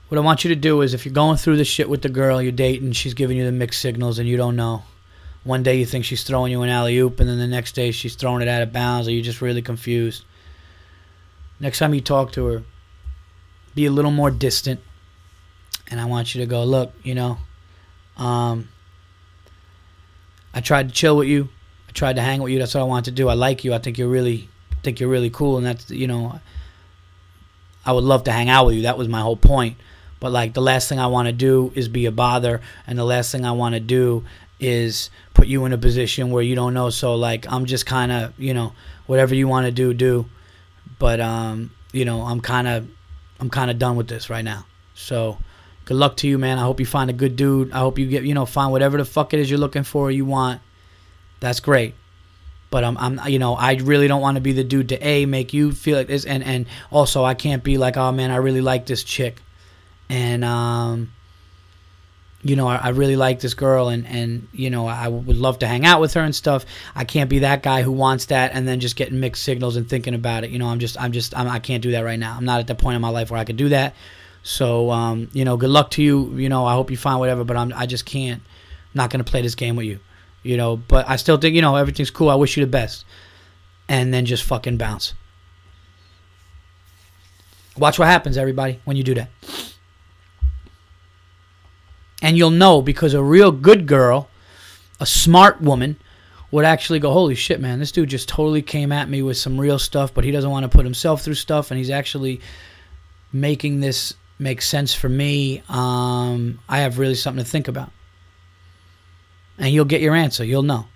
[SPEAKER 1] what I want you to do is if you're going through this shit with the girl you're dating, she's giving you the mixed signals and you don't know. One day you think she's throwing you an alley oop, and then the next day she's throwing it out of bounds, or you're just really confused. Next time you talk to her, be a little more distant and I want you to go, look, you know, um, I tried to chill with you. I tried to hang with you. That's what I wanted to do. I like you. I think you're really, think you're really cool, and that's, you know, I would love to hang out with you. That was my whole point. But like the last thing I want to do is be a bother, and the last thing I want to do is put you in a position where you don't know. So like I'm just kind of, you know, whatever you want to do, do. But um, you know, I'm kind of, I'm kind of done with this right now. So good luck to you, man. I hope you find a good dude. I hope you get, you know, find whatever the fuck it is you're looking for, you want. That's great. But I'm, I'm, you know, I really don't want to be the dude to a make you feel like this, and and also I can't be like, oh man, I really like this chick, and um, you know, I, I really like this girl, and and you know, I would love to hang out with her and stuff. I can't be that guy who wants that and then just getting mixed signals and thinking about it. You know, I'm just, I'm just, I'm, I can't do that right now. I'm not at the point in my life where I could do that. So um, you know, good luck to you. You know, I hope you find whatever, but I'm I just can't. Not gonna play this game with you. You know, but I still think you know everything's cool. I wish you the best, and then just fucking bounce. Watch what happens, everybody, when you do that. And you'll know because a real good girl, a smart woman, would actually go, holy shit, man, this dude just totally came at me with some real stuff, but he doesn't want to put himself through stuff, and he's actually making this make sense for me. Um, I have really something to think about. And you'll get your answer. You'll know.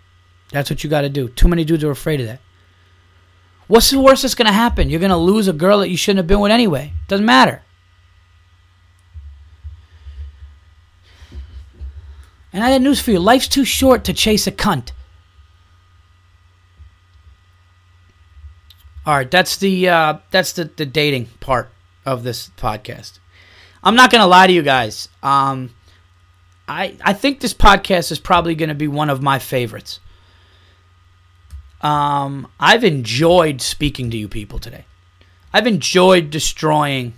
[SPEAKER 1] That's what you got to do. Too many dudes are afraid of that. What's the worst that's going to happen? You're going to lose a girl that you shouldn't have been with anyway. Doesn't matter. And I had news for you. Life's too short to chase a cunt. All right, that's the uh, that's the, the dating part of this podcast. I'm not gonna lie to you guys. Um, I I think this podcast is probably gonna be one of my favorites. Um, I've enjoyed speaking to you people today. I've enjoyed destroying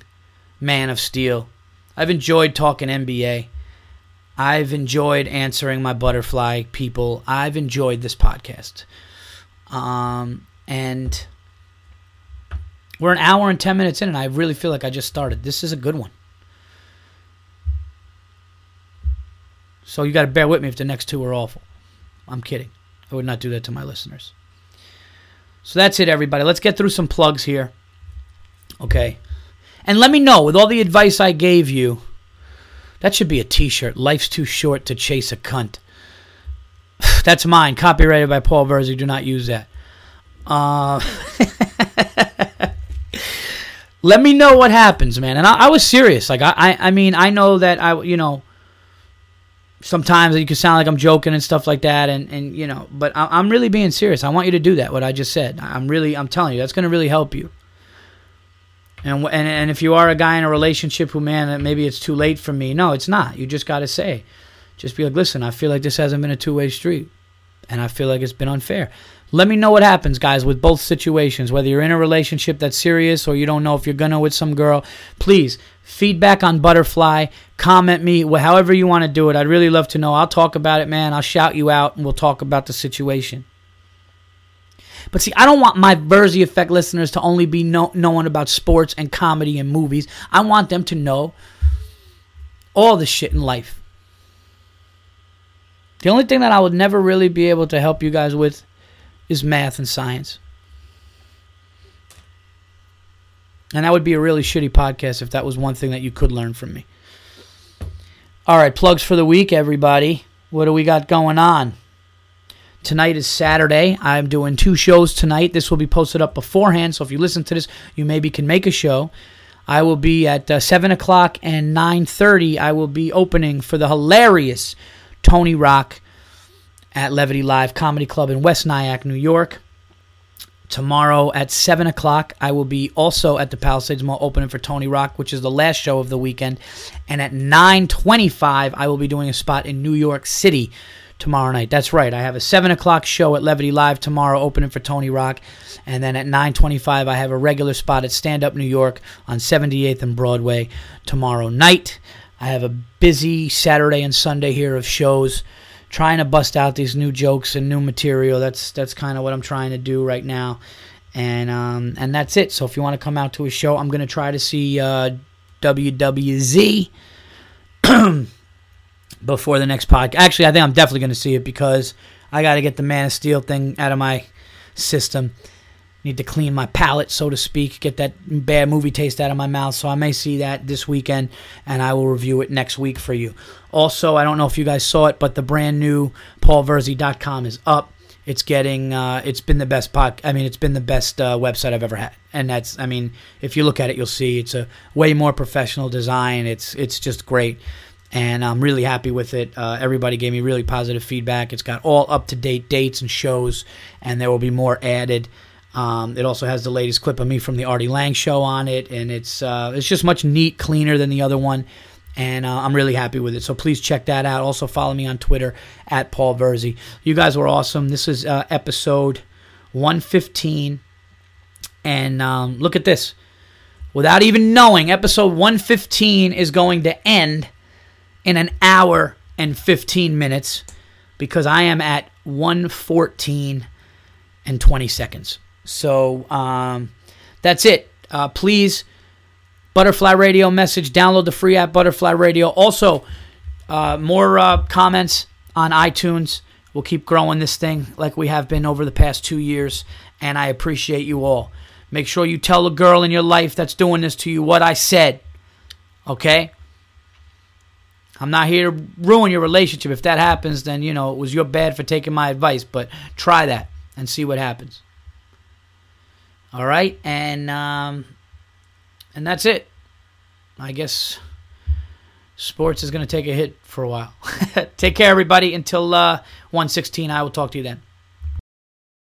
[SPEAKER 1] Man of Steel. I've enjoyed talking NBA. I've enjoyed answering my butterfly people. I've enjoyed this podcast. Um, and we're an hour and 10 minutes in, and I really feel like I just started. This is a good one. So you got to bear with me if the next two are awful. I'm kidding. I would not do that to my listeners. So that's it, everybody. Let's get through some plugs here. Okay. And let me know, with all the advice I gave you, that should be a t shirt. Life's too short to chase a cunt. That's mine. Copyrighted by Paul Virzi. Do not use that. Uh, let me know what happens, man. And I, I was serious. Like I, I, I mean, I know that I, you know, sometimes you can sound like I'm joking and stuff like that, and and you know, but I, I'm really being serious. I want you to do that. What I just said. I'm really, I'm telling you, that's going to really help you. And, and and if you are a guy in a relationship who, man, maybe it's too late for me. No, it's not. You just got to say, just be like, listen, I feel like this hasn't been a two way street, and I feel like it's been unfair. Let me know what happens, guys, with both situations. Whether you're in a relationship that's serious or you don't know if you're gonna with some girl, please feedback on Butterfly. Comment me, however you want to do it. I'd really love to know. I'll talk about it, man. I'll shout you out, and we'll talk about the situation. But see, I don't want my Virzi Effect listeners to only be know- knowing about sports and comedy and movies. I want them to know all the shit in life. The only thing that I would never really be able to help you guys with is math and science. And that would be a really shitty podcast if that was one thing that you could learn from me. All right, plugs for the week, everybody. What do we got going on? Tonight is Saturday. I'm doing two shows tonight. This will be posted up beforehand, so if you listen to this, you maybe can make a show. I will be at uh, seven o'clock and nine thirty. I will be opening for the hilarious Tony Rock at Levity Live Comedy Club in West Nyack, New York. Tomorrow at 7 o'clock, I will be also at the Palisades Mall opening for Tony Rock, which is the last show of the weekend. And at 9.25, I will be doing a spot in New York City tomorrow night. That's right. I have a seven o'clock show at Levity Live tomorrow, opening for Tony Rock, and then at nine twenty-five, I have a regular spot at Stand Up New York on 78th and Broadway tomorrow night. I have a busy Saturday and Sunday here of shows, trying to bust out these new jokes and new material. That's that's kind of what I'm trying to do right now, and um, and that's it. So if you want to come out to a show, I'm gonna try to see uh, WWZ. before the next podcast. Actually, I think I'm definitely to see it because I got to get the Man of Steel thing out of my system. Need to clean my palate, so to speak, get that bad movie taste out of my mouth. So I may see that this weekend, and I will review it next week for you. Also, I don't know if you guys saw it, but the brand new paulvirzi.com is up. It's getting, uh, it's been the best pod. I mean, it's been the best uh, website I've ever had, and that's, I mean, if you look at it, you'll see it's a way more professional design. It's, it's just great and I'm really happy with it. Uh, everybody gave me really positive feedback. It's got all up to date dates and shows, and there will be more added. Um, it also has the latest clip of me from the Artie Lange show on it, and it's uh, it's just much neat, cleaner than the other one, and uh, I'm really happy with it. So please check that out. Also follow me on Twitter at Paul Virzi. You guys were awesome. This is uh, episode 115, and um, look at this. Without even knowing, episode 115 is going to end in an hour and 15 minutes because I am at 114 and 20 seconds. So um, that's it. Uh, please, Butterfly Radio message, download the free app Butterfly Radio. Also, uh, more uh, comments on iTunes. We'll keep growing this thing like we have been over the past two years, and I appreciate you all. Make sure you tell a girl in your life that's doing this to you what I said. Okay? I'm not here to ruin your relationship. If that happens, then, you know, it was your bad for taking my advice, but try that and see what happens. All right? And um and that's it. I guess sports is going to take a hit for a while. take care everybody until uh 116 I will talk to you then.